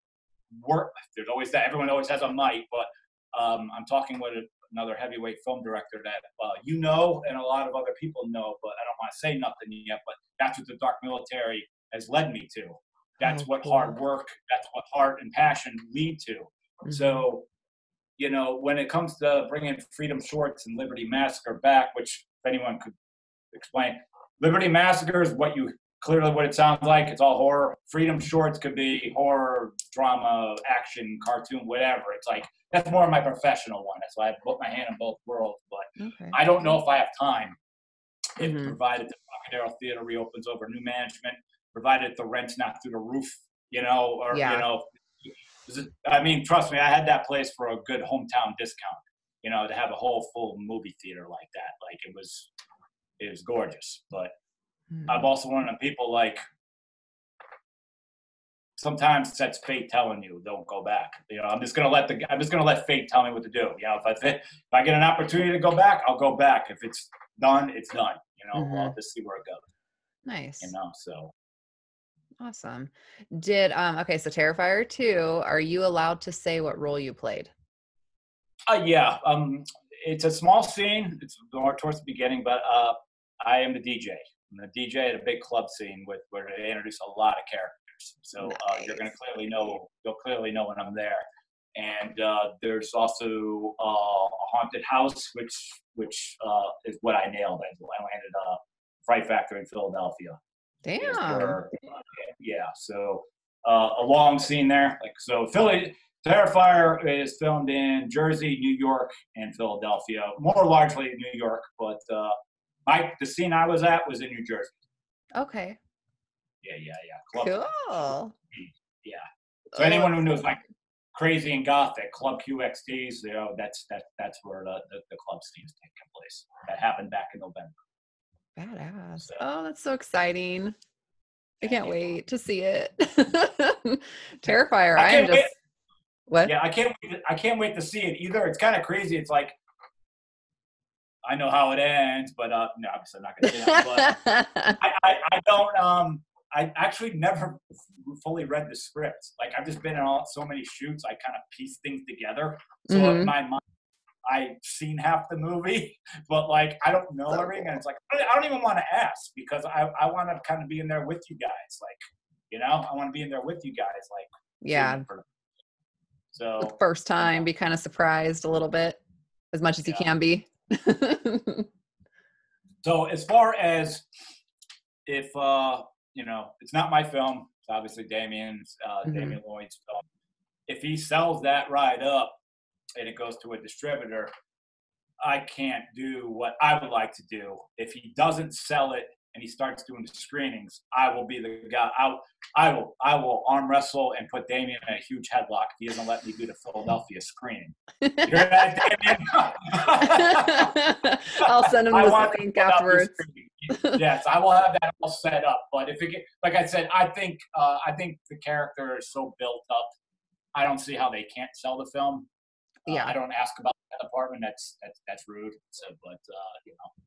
D: work there's always that everyone always has a might but um, I'm talking with another heavyweight film director that uh, you know and a lot of other people know but I don't want to say nothing yet but that's what the dark military has led me to that's
C: Oh,
D: what
C: cool.
D: hard work that's what heart and passion lead to
C: Mhm.
D: so you know when it comes to bringing freedom shorts and liberty massacre back which if anyone could explain liberty massacre is what you clearly what it sounds like it's all horror freedom shorts could be horror drama action cartoon whatever it's like that's more of my professional one that's why i put my hand in both worlds but
C: okay.
D: I don't know if I have time. If
C: Mhm.
D: provided the Trocadero Theater reopens over new management, provided the rent's not through the roof, you know, or
C: Yeah.
D: you know, I mean, trust me, I had that place for a good hometown discount. You know, to have a whole full movie theater like that, like it was, it was gorgeous. But
C: Mhm.
D: I'm also one of people like. Sometimes that's fate telling you don't go back. You know, I'm just gonna let the I'm just gonna let fate tell me what to do. You know, if I if I get an opportunity to go back, I'll go back. If it's done, it's done. You know,
C: Mhm.
D: I'll just see where it goes.
C: Nice.
D: You know, so
C: Awesome. Did um okay, so Terrifier 2, are you allowed to say what role you played?
D: uh, yeah, um, it's a small scene. It's more towards the beginning, but uh, I am the DJ. I'm the DJ at a big club scene with where they introduce a lot of characters. So uh, you're going to clearly know. You'll clearly know when I'm there. And uh, there's also uh, a haunted house, which which uh, is what I nailed. I I landed a Fright Factory in Philadelphia.
C: Damn.
D: yeah, so uh, a long scene there. Like so, Philly Terrifier is filmed in Jersey, New York, and Philadelphia. More largely New York, but uh, my the scene I was at was in New Jersey.
C: Okay.
D: Yeah, yeah, yeah. Club.
C: Cool.
D: Yeah.
C: Oh,
D: So anyone who knows like crazy and gothic club QXTs, you know, that's that that's where the, the, the club scenes is taking place. That happened back in November.
C: Badass. Oh, that's so exciting. I can't wait to see it. *laughs* Terrifier.
D: I
C: I am
D: can't wait-
C: just what?
D: Yeah, I can't. wait to- I can't wait to see it either. It's kind of crazy. It's like I know how it ends, but uh, no, obviously I'm not gonna say that. But *laughs* I, I, I don't. Um, I actually never fully read the script. Like I've just been in all so many shoots. I kind of piece things together. So in
C: Mhm.
D: my mind, I've seen half the movie, *laughs* but like I don't know everything, and it's like I I don't even want to ask because I I want to kind of be in there with you guys. Like you know, I want to be in there with you guys. Like
C: yeah.
D: for- So
C: the first time, be kind of surprised a little bit, as much as you can be. *laughs*
D: So as far as if uh, you know, it's not my film. It's obviously Damien's, uh,
C: Mhm.
D: Damien Leone's film. If he sells that ride up and it goes to a distributor, I can't do what I would like to do. If he doesn't sell it and he starts doing the screenings, I will be the guy. I, I will I will arm wrestle and put Damien in a huge headlock if he doesn't let me do the Philadelphia screening. You hear that, Damien? *laughs*
C: I'll send him the link
D: to put out
C: afterwards.
D: yes, I will have that all set up. But if it get, like I said, I think uh, I think the character is so built up. I don't see how they can't sell the film. Uh,
C: Yeah.
D: I don't ask about that department. That's that's that's rude. So, but uh, you know,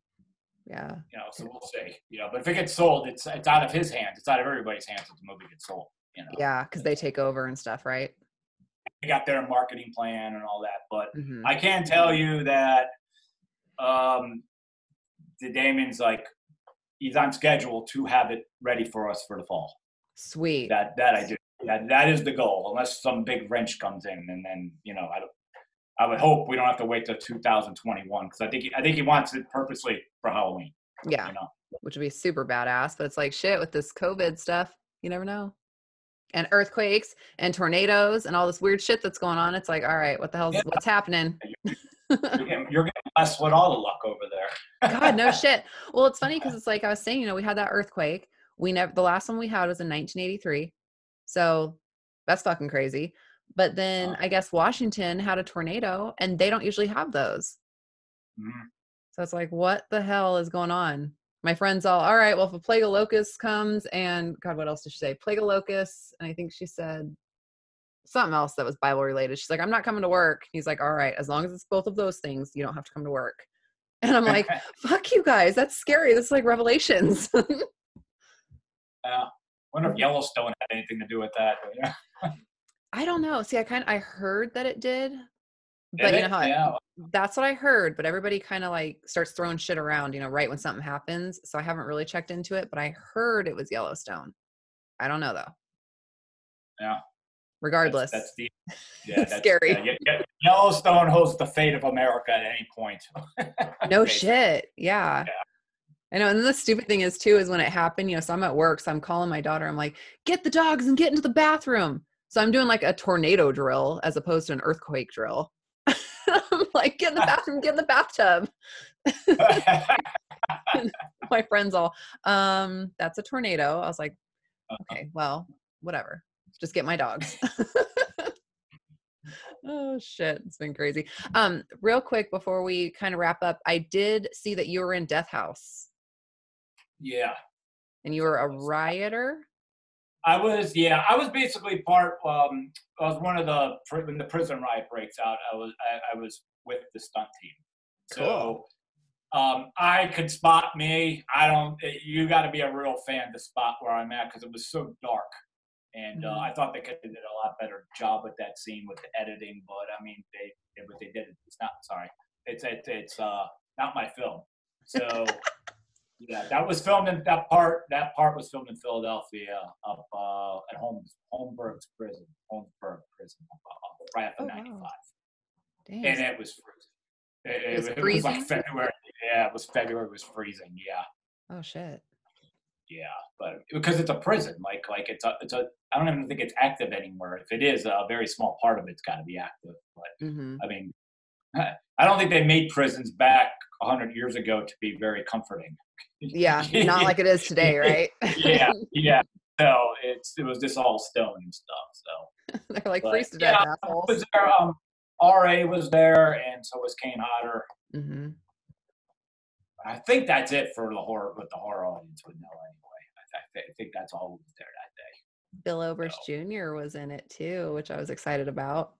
C: Yeah.
D: you know, so we'll see. You know, but if it gets sold, it's it's out of his hands. It's out of everybody's hands if the movie gets sold. You know,
C: Yeah. Because they take over and stuff, right?
D: they got their marketing plan and all that. But
C: Mhm.
D: I can tell you that um, the Damien's like he's on schedule to have it ready for us for the fall.
C: Sweet.
D: That that I do. That that is the goal, unless some big wrench comes in, and then you know I don't. I would hope we don't have to wait till 2021 because I think he, I think he wants it purposely for Halloween.
C: Yeah.
D: You know,
C: which would be super badass. But it's like shit with this COVID stuff. You never know. And earthquakes and tornadoes and all this weird shit that's going on. It's like, all right, what the hell's
D: Yeah.
C: what's happening?
D: You're *laughs* getting, you're getting blessed with all the luck over there.
C: God, no *laughs* shit. Well, it's funny because it's like I was saying, you know, we had that earthquake. We never the last one we had was in 1983. So that's fucking crazy. But then. I guess Washington had a tornado and they don't usually have those.
D: Mhm.
C: So it's like, what the hell is going on? My friends all, all right, well, if a plague of locusts comes and God, what else did she say? Plague of locusts. And I think she said something else that was Bible related. She's like, I'm not coming to work. He's like, all right, as long as it's both of those things, you don't have to come to work. *laughs* And I'm *laughs* like, fuck you guys. That's scary. That's like revelations. *laughs*
D: Yeah. wonder if Yellowstone had anything to do with that. but Yeah.
C: I don't know. See, I kind of I heard that it did, but you know how
D: yeah.
C: that's what I heard. But everybody kind of like starts throwing shit around, you know, right when something happens. So I haven't really checked into it, but I heard it was Yellowstone. I don't know though.
D: Yeah.
C: Regardless, *laughs*
D: That's, the yeah, that's
C: Scary.
D: yeah, Ye- Ye- Yellowstone holds the fate of America at any point. *laughs*
C: no shit. Yeah.
D: Yeah.
C: I know. And then the stupid thing is too is when it happened, you know, so I'm at work, so I'm calling my daughter. I'm like, get the dogs and get into the bathroom. So I'm doing like a tornado drill as opposed to an earthquake drill. I'm *laughs* like, get in the *laughs* bathroom, get in the bathtub. *laughs* my friends all, um, that's a tornado. I was like,
D: Uh-huh.
C: okay, well, whatever. Just get my dogs. oh shit, it's been crazy. Um, real quick before we kind of wrap up, I did see that you were in Death House
D: yeah.
C: and you were a rioter.
D: I was, yeah, I was basically part. Um, I was one of the when the prison riot breaks out. I was, I, I was with the stunt team. So, um, I could spot me. I don't. eh, You got to be a real fan to spot where I'm at because it was so dark, and uh,
C: Mhm.
D: I thought they could have did a lot better job with that scene with the editing. But I mean, they, they what they did. It's not. Sorry, it's it's it's uh not my film. So. *laughs* Yeah, that was filmed in that part. That part was filmed in Philadelphia, up uh, at Holmes, Holmberg's prison, Holmesburg prison, up, up, right after
C: Oh, wow.
D: '95,
C: Dang.
D: and it was freezing. It,
C: It
D: it,
C: was
D: it was like
C: freezing?
D: February. Yeah, it was February. It was freezing. Yeah,
C: oh shit.
D: yeah, but because it's a prison, like like it's a it's a. I don't even think it's active anymore. If it is, a very small part of it's got to be active. But
C: hmm
D: I mean, *laughs* I don't think they made prisons back hundred years ago to be very comforting.
C: Yeah, not like it is *laughs* today, right?
D: yeah, *laughs* yeah. So it's it was just all stone and stuff. So *laughs*
C: They're like
D: but,
C: freeze to
D: yeah,
C: death, assholes.
D: was there. Um, Ra was there, and so was Kane Hodder.
C: hmm
D: I think that's it for the horror. What the horror audience would know anyway. I, th- I think that's all was there that day.
C: Bill Oberst Jr. was in it too, which I was excited about.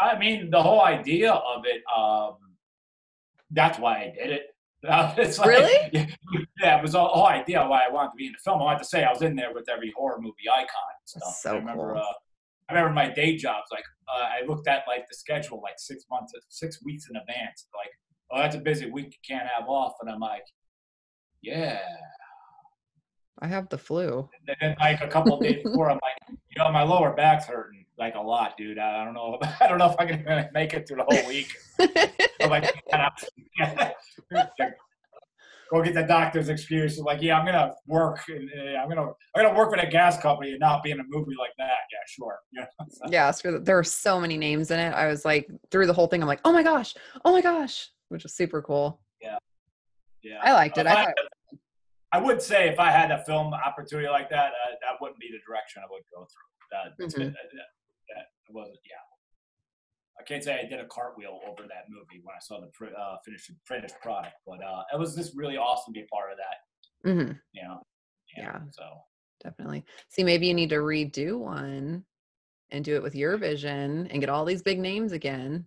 D: I mean, the whole idea of it. Um, that's why I did it. Uh, *laughs* it's like,
C: Really?
D: Yeah, it was the whole idea why I wanted to be in the film. I wanted to say I was in there with every horror movie icon and stuff.
C: That's so
D: I remember.
C: cool.
D: Uh, I remember my day jobs. Like uh, I looked at like the schedule like six months, six weeks in advance. Like, oh, that's a busy week. You can't have off. And I'm like, yeah.
C: I have the flu.
D: And then like a couple days before, I'm like, you know, my lower back's hurting like a lot, dude. I don't know. *laughs* I don't know if I can make it through the whole week. I'm like, *laughs* *laughs* go get the doctor's excuse. Like, yeah, I'm gonna work, and uh, I'm gonna I'm gonna work with a gas company and not be in a movie like that. Yeah, sure. Yeah.
C: yeah, there are so many names in it. I was like, through the whole thing, I'm like, oh my gosh, oh my gosh, which was super cool.
D: Yeah. Yeah.
C: I liked it. I
D: I, I would say if I had a film opportunity like that, uh, that wouldn't be the direction I would go through. Uh, it's
C: Mhm.
D: been- uh, that, that wasn't. Yeah. I can't say I did a cartwheel over that movie when I saw the pr- uh, finished finished product, but uh, it was just really awesome to be a part of that.
C: hmm
D: You know.
C: Yeah.
D: So.
C: Definitely. See, maybe you need to redo one and do it with your vision and get all these big names again.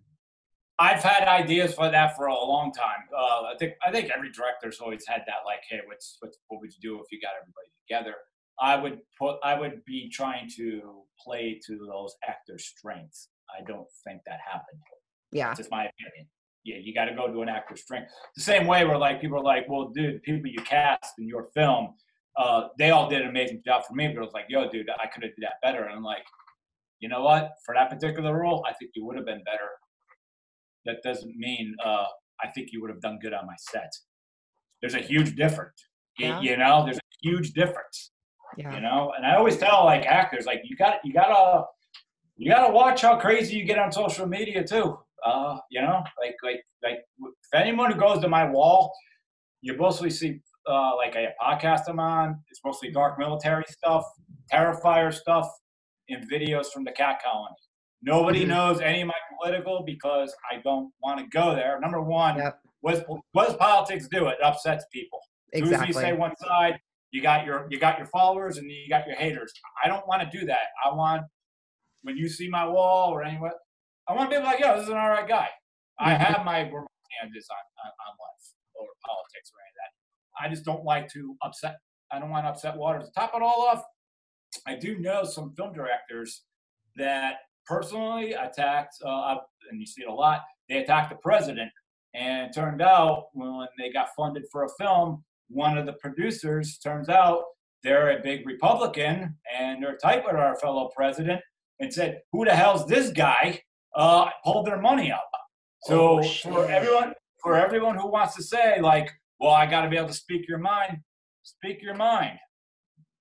D: I've had ideas for that for a long time. Uh, I think I think every director's always had that. Like, hey, what's what's what would you do if you got everybody together? I would put I would be trying to play to those actors' strengths. I don't think that happened.
C: Yeah.
D: That's just my opinion. Yeah, you got to go to an actor's strength. The same way where like people are like, well, dude, people you cast in your film, uh, they all did an amazing job for me. But it was like, yo, dude, I could have did that better. And I'm like, you know what? For that particular role, I think you would have been better. That doesn't mean uh, I think you would have done good on my set. There's a huge difference.
C: Yeah.
D: You know, there's a huge difference.
C: Yeah.
D: You know, and I always tell like actors, like you got you gotta you gotta watch how crazy you get on social media too. Uh, you know, like like like if anyone who goes to my wall, you mostly see uh, like a podcast I'm on. It's mostly dark military stuff, Terrifier stuff, and videos from the cat colony. Nobody
C: Mhm.
D: knows any of my political because I don't want to go there. Number one,
C: Yep.
D: what, does, what does politics do? It upsets people. As soon as you say one side, you got your you got your followers and you got your haters. I don't want to do that. I want when you see my wall or anywhere, I want to be like, yo, this is an all right guy. I have my where my hand is on, on, on life or politics or any of that. I just don't like to upset. I don't want to upset waters. To top it all off, I do know some film directors that personally attacked, uh, and you see it a lot. They attacked the president, and it turned out when they got funded for a film, one of the producers turns out they're a big Republican, and they're tight with our fellow president, and said, "Who the hell's this guy?" Uh, pulled their money up. So
C: Oh,
D: for everyone, for everyone who wants to say like, "Well, I got to be able to speak your mind," speak your mind,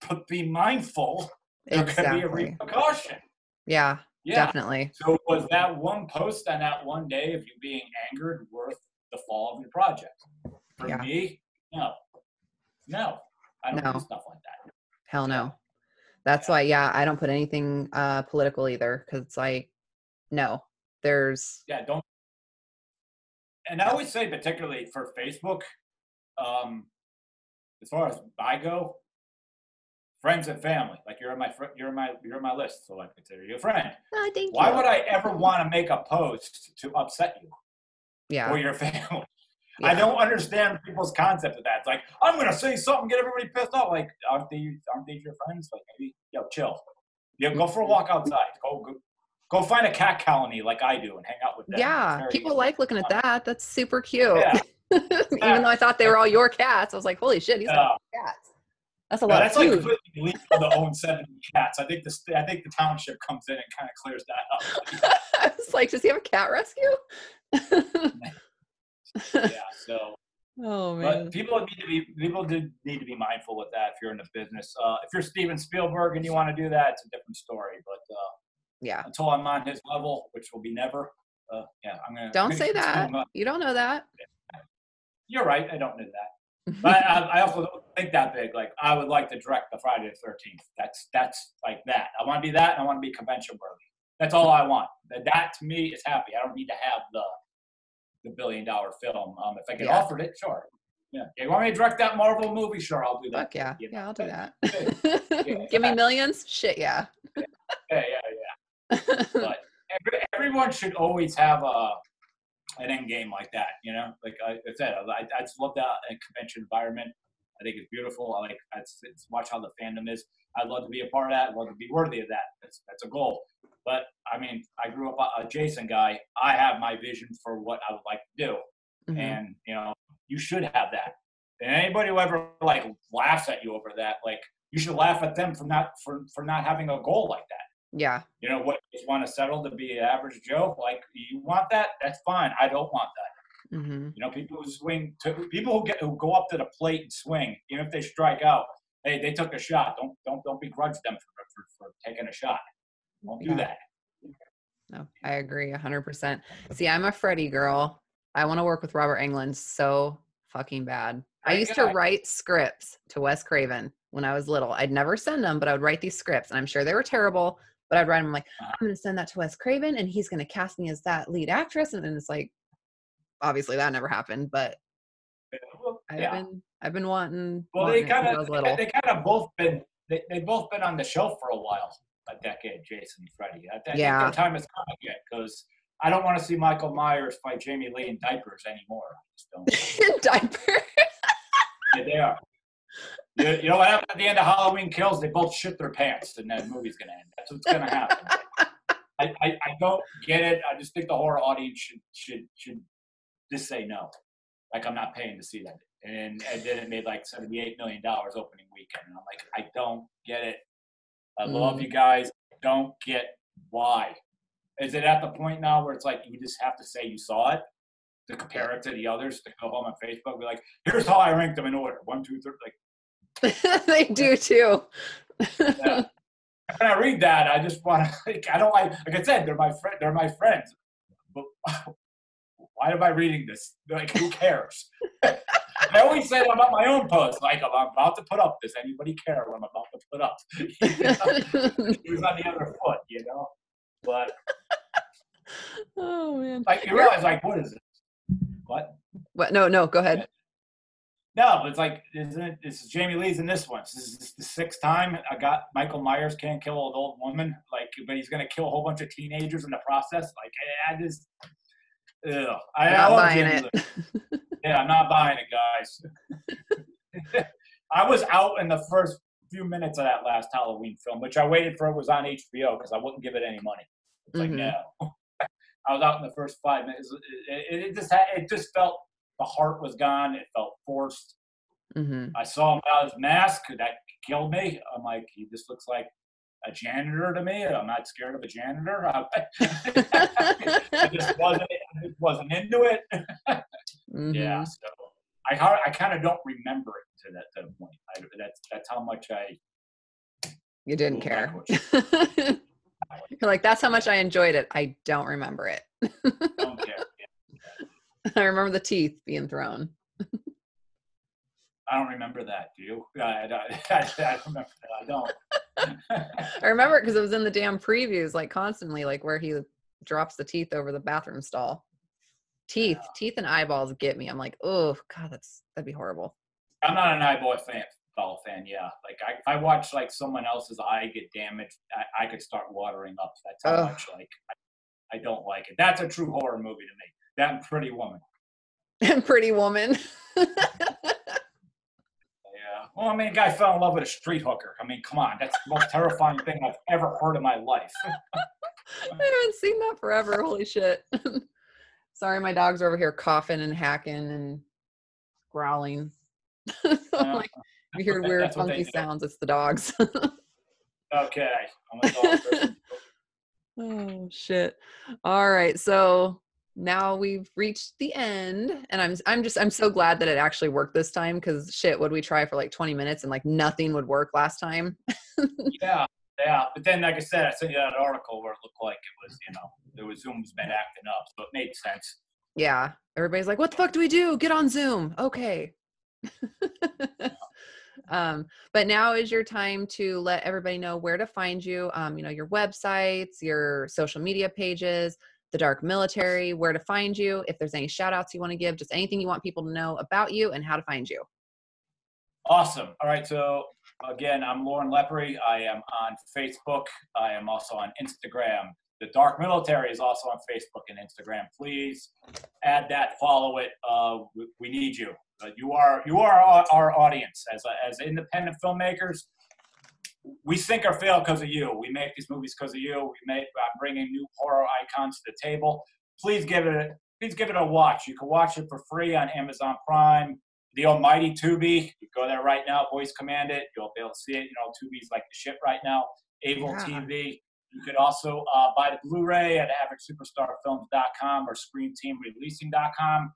D: but be mindful. There could be a repercussion.
C: Yeah,
D: Yeah.
C: definitely.
D: So was that one post on that one day of you being angered worth the fall of your project? For
C: Yeah.
D: me, no. No. I don't
C: No.
D: do stuff like that.
C: Hell no. That's why, yeah, I don't put anything uh political either because it's like, no, there's,
D: Yeah, don't and I always say particularly for Facebook, um, as far as I go, friends and family. Like you're in my fr- you're in my you're in my list, so I consider you a friend.
C: oh, thank
D: Why
C: you.
D: would I ever want to make a post to upset you
C: yeah,
D: or your *laughs* family?
C: Yeah.
D: I don't understand people's concept of that. It's like I'm gonna say something, get everybody pissed off. Like aren't they aren't they your friends? Like maybe yo chill. Yeah, go for a walk mm-hmm. outside. Go go, go find a cat colony like I do and hang out with them.
C: Yeah, people
D: easy.
C: like looking at that. That's super cute.
D: Yeah. *laughs*
C: Even though I thought they were all your cats, I was like, holy shit, he's got cats. That's a
D: No,
C: lot
D: that's
C: of
D: like completely illegal to own seventy cats. I think the I think the township comes in and kind of clears that up. *laughs*
C: I was like, does he have a cat rescue? *laughs*
D: yeah. *laughs* So,
C: oh man.
D: but people need to be people do need to be mindful with that. If you're in the business, uh, if you're Steven Spielberg and you want to do that, it's a different story. But uh,
C: yeah.
D: until I'm on his level, which will be never. Uh, yeah, I'm gonna.
C: Don't
D: I'm
C: say
D: gonna
C: that. You don't know that.
D: You're right. I don't know that. But *laughs* I, I also don't think that big. Like I would like to direct the Friday the Thirteenth. That's that's like that. I want to be that, and I want to be convention worthy. That's all I want. That, that to me is happy. I don't need to have the the billion dollar film. Um, if I get
C: Yeah.
D: offered it, sure. Yeah. You want me to direct that Marvel movie? Sure, I'll do that.
C: Fuck yeah.
D: You know,
C: Yeah, I'll do that. *laughs*
D: Yeah.
C: Give me millions? Shit, yeah.
D: Yeah, yeah, yeah. *laughs* But every, everyone should always have a an end game like that. You know, like I, I said, I, I just love that uh, convention environment. I think it's beautiful. I like I watch how the fandom is. I'd love to be a part of that. I'd love to be worthy of that. That's that's a goal. But I mean, I grew up a, Jason guy. I have my vision for what I would like to do,
C: Mhm.
D: and you know, you should have that. And anybody who ever like laughs at you over that, like you should laugh at them for not for for not having a goal like that.
C: yeah.
D: You know what? You want to settle to be an average Joe. Like you want that? That's fine. I don't want that.
C: hmm
D: You know, people who swing, to, people who get who go up to the plate and swing, even if they strike out, hey, they took a shot. Don't don't don't begrudge them for for, for taking a shot. Don't do
C: Yeah.
D: that.
C: No, I agree 100%. See, I'm a Freddie girl. I want to work with Robert Englund so fucking bad. I used to write scripts to Wes Craven when I was little. I'd never send them, but I would write these scripts, and I'm sure they were terrible. But I'd write them like,
D: Uh-huh.
C: I'm going to send that to Wes Craven, and he's going to cast me as that lead actress. And then it's like, obviously that never happened. But I've
D: yeah.
C: been, I've been wanting.
D: Well,
C: wanting
D: they kind of they kind of both been they they both been on the show for a while, a decade. Jason and Freddie. I, think
C: Yeah.
D: time has come yet because I don't want to see Michael Myers fight Jamie Lee in diapers anymore. I just don't. *laughs*
C: diaper. *laughs*
D: Yeah, they are. You, you know what happened at the end of Halloween Kills? They both shit their pants, and that movie's gonna end. That's what's gonna happen. *laughs* I, I, I don't get it. I just think the horror audience should should should just say no. Like I'm not paying to see that. And and then it made like seventy eight million dollars opening weekend, and I'm like, I don't get it. I love
C: Mm.
D: you guys. Don't get why. Is it at the point now where it's like you just have to say you saw it to compare it to the others to go home on Facebook, be like, here's how I ranked them in order. One, two, three. Like, *laughs*
C: they do too.
D: Yeah. *laughs* when I read that, I just want to. *laughs* Like, I don't like. Like I said, they're my friend. They're my friends. But why am I reading this? Like, who cares? I always say that about my own posts. Like, I'm about to put up. Does anybody care what I'm about to put up? *laughs* he was on the other foot, you know. But *laughs*
C: oh man.
D: like, you realize, like, what is it? What?
C: What? No, no. Go ahead.
D: No, but it's like, isn't it? This is Jamie Lee's in this one. This is the sixth time I got Michael Myers can't kill an old woman, like, but he's gonna kill a whole bunch of teenagers in the process. Like, I, I just, ugh. I, I love Jamie
C: it.
D: Lee. *laughs* Yeah, I'm not buying it, guys. I was out in the first few minutes of that last Halloween film, which I waited for. It was on HBO because I wouldn't give it any money. It's like
C: Mhm.
D: no. *laughs* I was out in the first five minutes. It, it, it just had, it just felt the heart was gone. It felt forced.
C: hmm
D: I saw him without his mask. That killed me. I'm like, he just looks like a janitor to me. I'm not scared of a janitor. *laughs* I just wasn't, I just wasn't into it. *laughs*
C: Mm-hmm.
D: Yeah, so I I kind of don't remember it to that to the point. I, that's that's how much I
C: You didn't care. *laughs* You're like, that's how much I enjoyed it. I don't remember it.
D: don't care. *laughs*
C: I remember the teeth being thrown.
D: I don't remember that. Do you? *laughs* I, I, I, I remember that. I don't.
C: I remember it because it was in the damn previews, like constantly, like where he drops the teeth over the bathroom stall. Teeth,
D: Yeah.
C: teeth, and eyeballs get me. I'm like, oh god, that's that'd be horrible.
D: I'm not an eyeball fan. Ball fan, yeah. Like I, if I watch like someone else's eye get damaged, I, I could start watering up. That's how
C: Ugh.
D: much like I, I don't like it. That's a true horror movie to me. That and Pretty Woman.
C: And *laughs* Pretty Woman.
D: Yeah. Well, I mean, a guy fell in love with a street hooker. I mean, come on, that's the most terrifying thing I've ever heard in my life. *laughs*
C: I haven't seen that forever. Holy shit. *laughs* Sorry, my dogs are over here coughing and hacking and growling. *laughs* I'm like, uh, *laughs* you hear weird,
D: they
C: funky sounds. It's the dogs.
D: Okay. I'm a dog *laughs*
C: oh shit. All right. So now we've reached the end and I'm I'm just I'm so glad that it actually worked this time because shit, would we try for like 20 minutes and like nothing would work last time?
D: yeah, yeah. But then, like I said, I sent you that article where it looked like it was, you know, there was Zoom's been acting up, so it made sense.
C: Yeah. Everybody's like, what the fuck do we do? Get on Zoom. Okay. *laughs* um, but now is your time to let everybody know where to find you. Um, you know, your websites, your social media pages, the dark military, where to find you, if there's any shout outs you want to give, just anything you want people to know about you and how to find you.
D: Awesome. All right. So again, I'm Lauren Lepre. I am on Facebook. I am also on Instagram. The Dark Military is also on Facebook and Instagram. Please add that, follow it. Uh, we, need you. Uh, you are you are our, our audience as as independent filmmakers. We sink or fail because of you. We make these movies because of you. We make I'm bringing new horror icons to the table. Please give it a please give it a watch. You can watch it for free on Amazon Prime the almighty Tubi. You go there right now, voice command it. You'll be able to see it. You know, Tubi's like the shit right now. Able
C: Yeah.
D: TV. You could also uh, buy the Blu-ray at AverageSuperstarFilms.com or ScreamTeamReleasing.com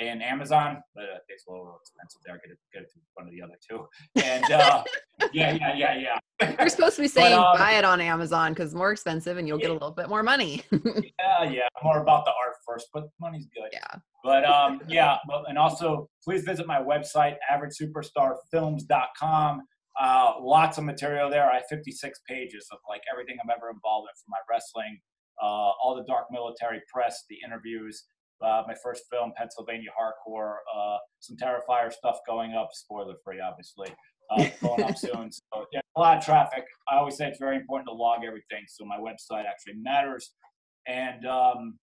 D: and Amazon. But uh, it's a little expensive there. Get it, get it to one of the other two. And uh, *laughs* yeah, yeah, yeah, yeah.
C: You're supposed to be
D: But,
C: saying
D: um,
C: buy it on Amazon because it's more expensive and you'll get a little bit more money. *laughs*
D: yeah, yeah. More about the art first, but money's good.
C: yeah.
D: But um, yeah, but, and also please visit my website, averagesuperstarfilms.com. Uh, lots of material there. I have 56 pages of like everything I'm ever involved in from my wrestling, uh, all the dark military press, the interviews, uh, my first film, Pennsylvania Hardcore, uh, some Terrifier stuff going up, spoiler free, obviously, uh, *laughs* going up soon. So yeah, a lot of traffic. I always say it's very important to log everything, so my website actually matters. And um,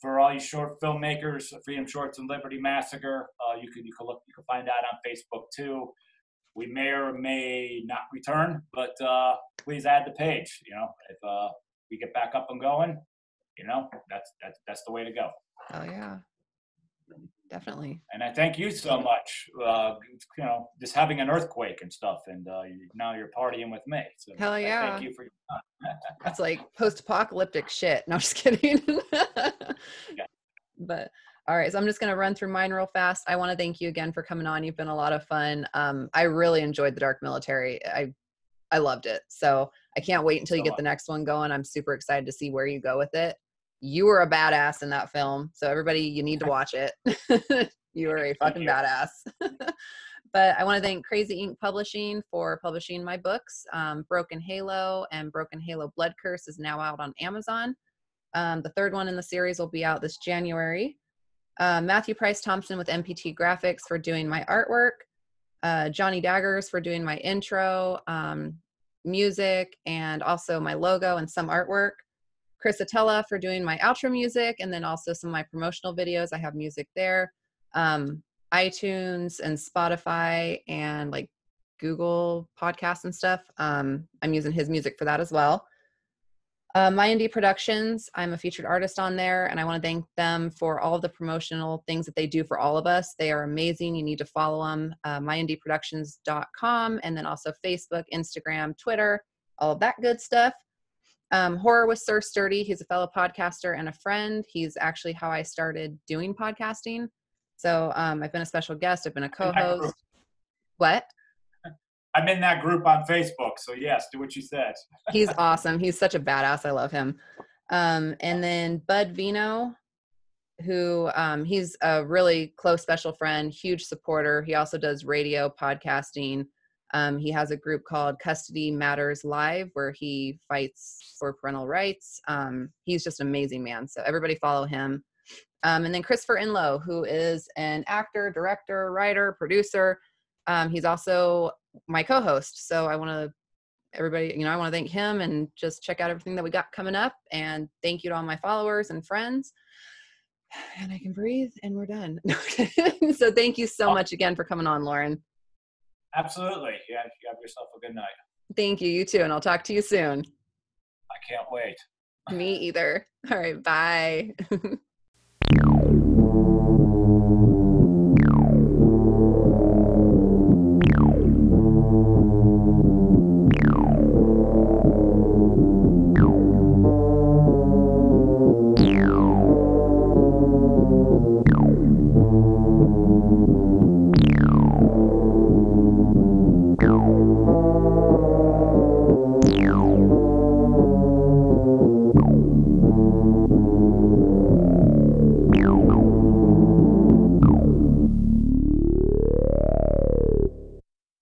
D: for all you short filmmakers, Freedom Shorts and Liberty Massacre, uh, you can you can look you can find that on Facebook too. We may or may not return, but uh, please add the page. You know, if uh, we get back up and going, you know, that's that's that's the way to go.
C: Oh yeah. Definitely.
D: And I thank you so much. Uh, you know, just having an earthquake and stuff, and uh, you, now you're partying with me. So
C: Hell yeah.
D: Thank you for your time. *laughs*
C: It's like post-apocalyptic shit. No, just kidding. *laughs* but All right, so I'm just going to run through mine real fast. I want to thank you again for coming on. You've been a lot of fun. Um, I really enjoyed the Dark Military. I I loved it. So I can't wait until you
D: So
C: get
D: much.
C: the next one going. I'm super excited to see where you go with it. You were a badass in that film, so everybody, you need to watch it. *laughs* you were a fucking badass. *laughs* but I want to thank Crazy Ink Publishing for publishing my books. Um, Broken Halo and Broken Halo Blood Curse is now out on Amazon. Um, the third one in the series will be out this January. Uh, Matthew Price Thompson with MPT Graphics for doing my artwork. Uh, Johnny Daggers for doing my intro, um, music, and also my logo and some artwork. Chris Atella for doing my outro music, and then also some of my promotional videos. I have music there. Um, iTunes and Spotify and like Google podcasts and stuff. Um, I'm using his music for that as well. Uh, My Indie Productions, I'm a featured artist on there, and I want to thank them for all of the promotional things that they do for all of us. They are amazing. You need to follow them, uh, myindieproductions.com, and then also Facebook, Instagram, Twitter, all of that good stuff. Um, Horror with Sir Sturdy, he's a fellow podcaster and a friend. He's actually how I started doing podcasting. So um, I've been a special guest, I've been a co-host. What?
D: I'm in that group on Facebook, so yes, do what you said. *laughs*
C: he's awesome. He's such a badass. I love him. Um, and then Bud Vino, who um, he's a really close special friend, huge supporter. He also does radio podcasting. Um, he has a group called Custody Matters Live where he fights for parental rights. Um, he's just an amazing man. So everybody follow him. Um, and then Christopher Inlow, who is an actor, director, writer, producer. Um, he's also my co-host. So I want to everybody, you know, I want to thank him and just check out everything that we got coming up. And thank you to all my followers and friends. *sighs* And I can breathe and we're done. *laughs* so thank you so much again for coming on, Lauren.
D: Absolutely. Yeah, you have yourself a good night.
C: Thank you, you too. And I'll talk to you soon.
D: I can't wait.
C: Me either. All right. Bye. *laughs*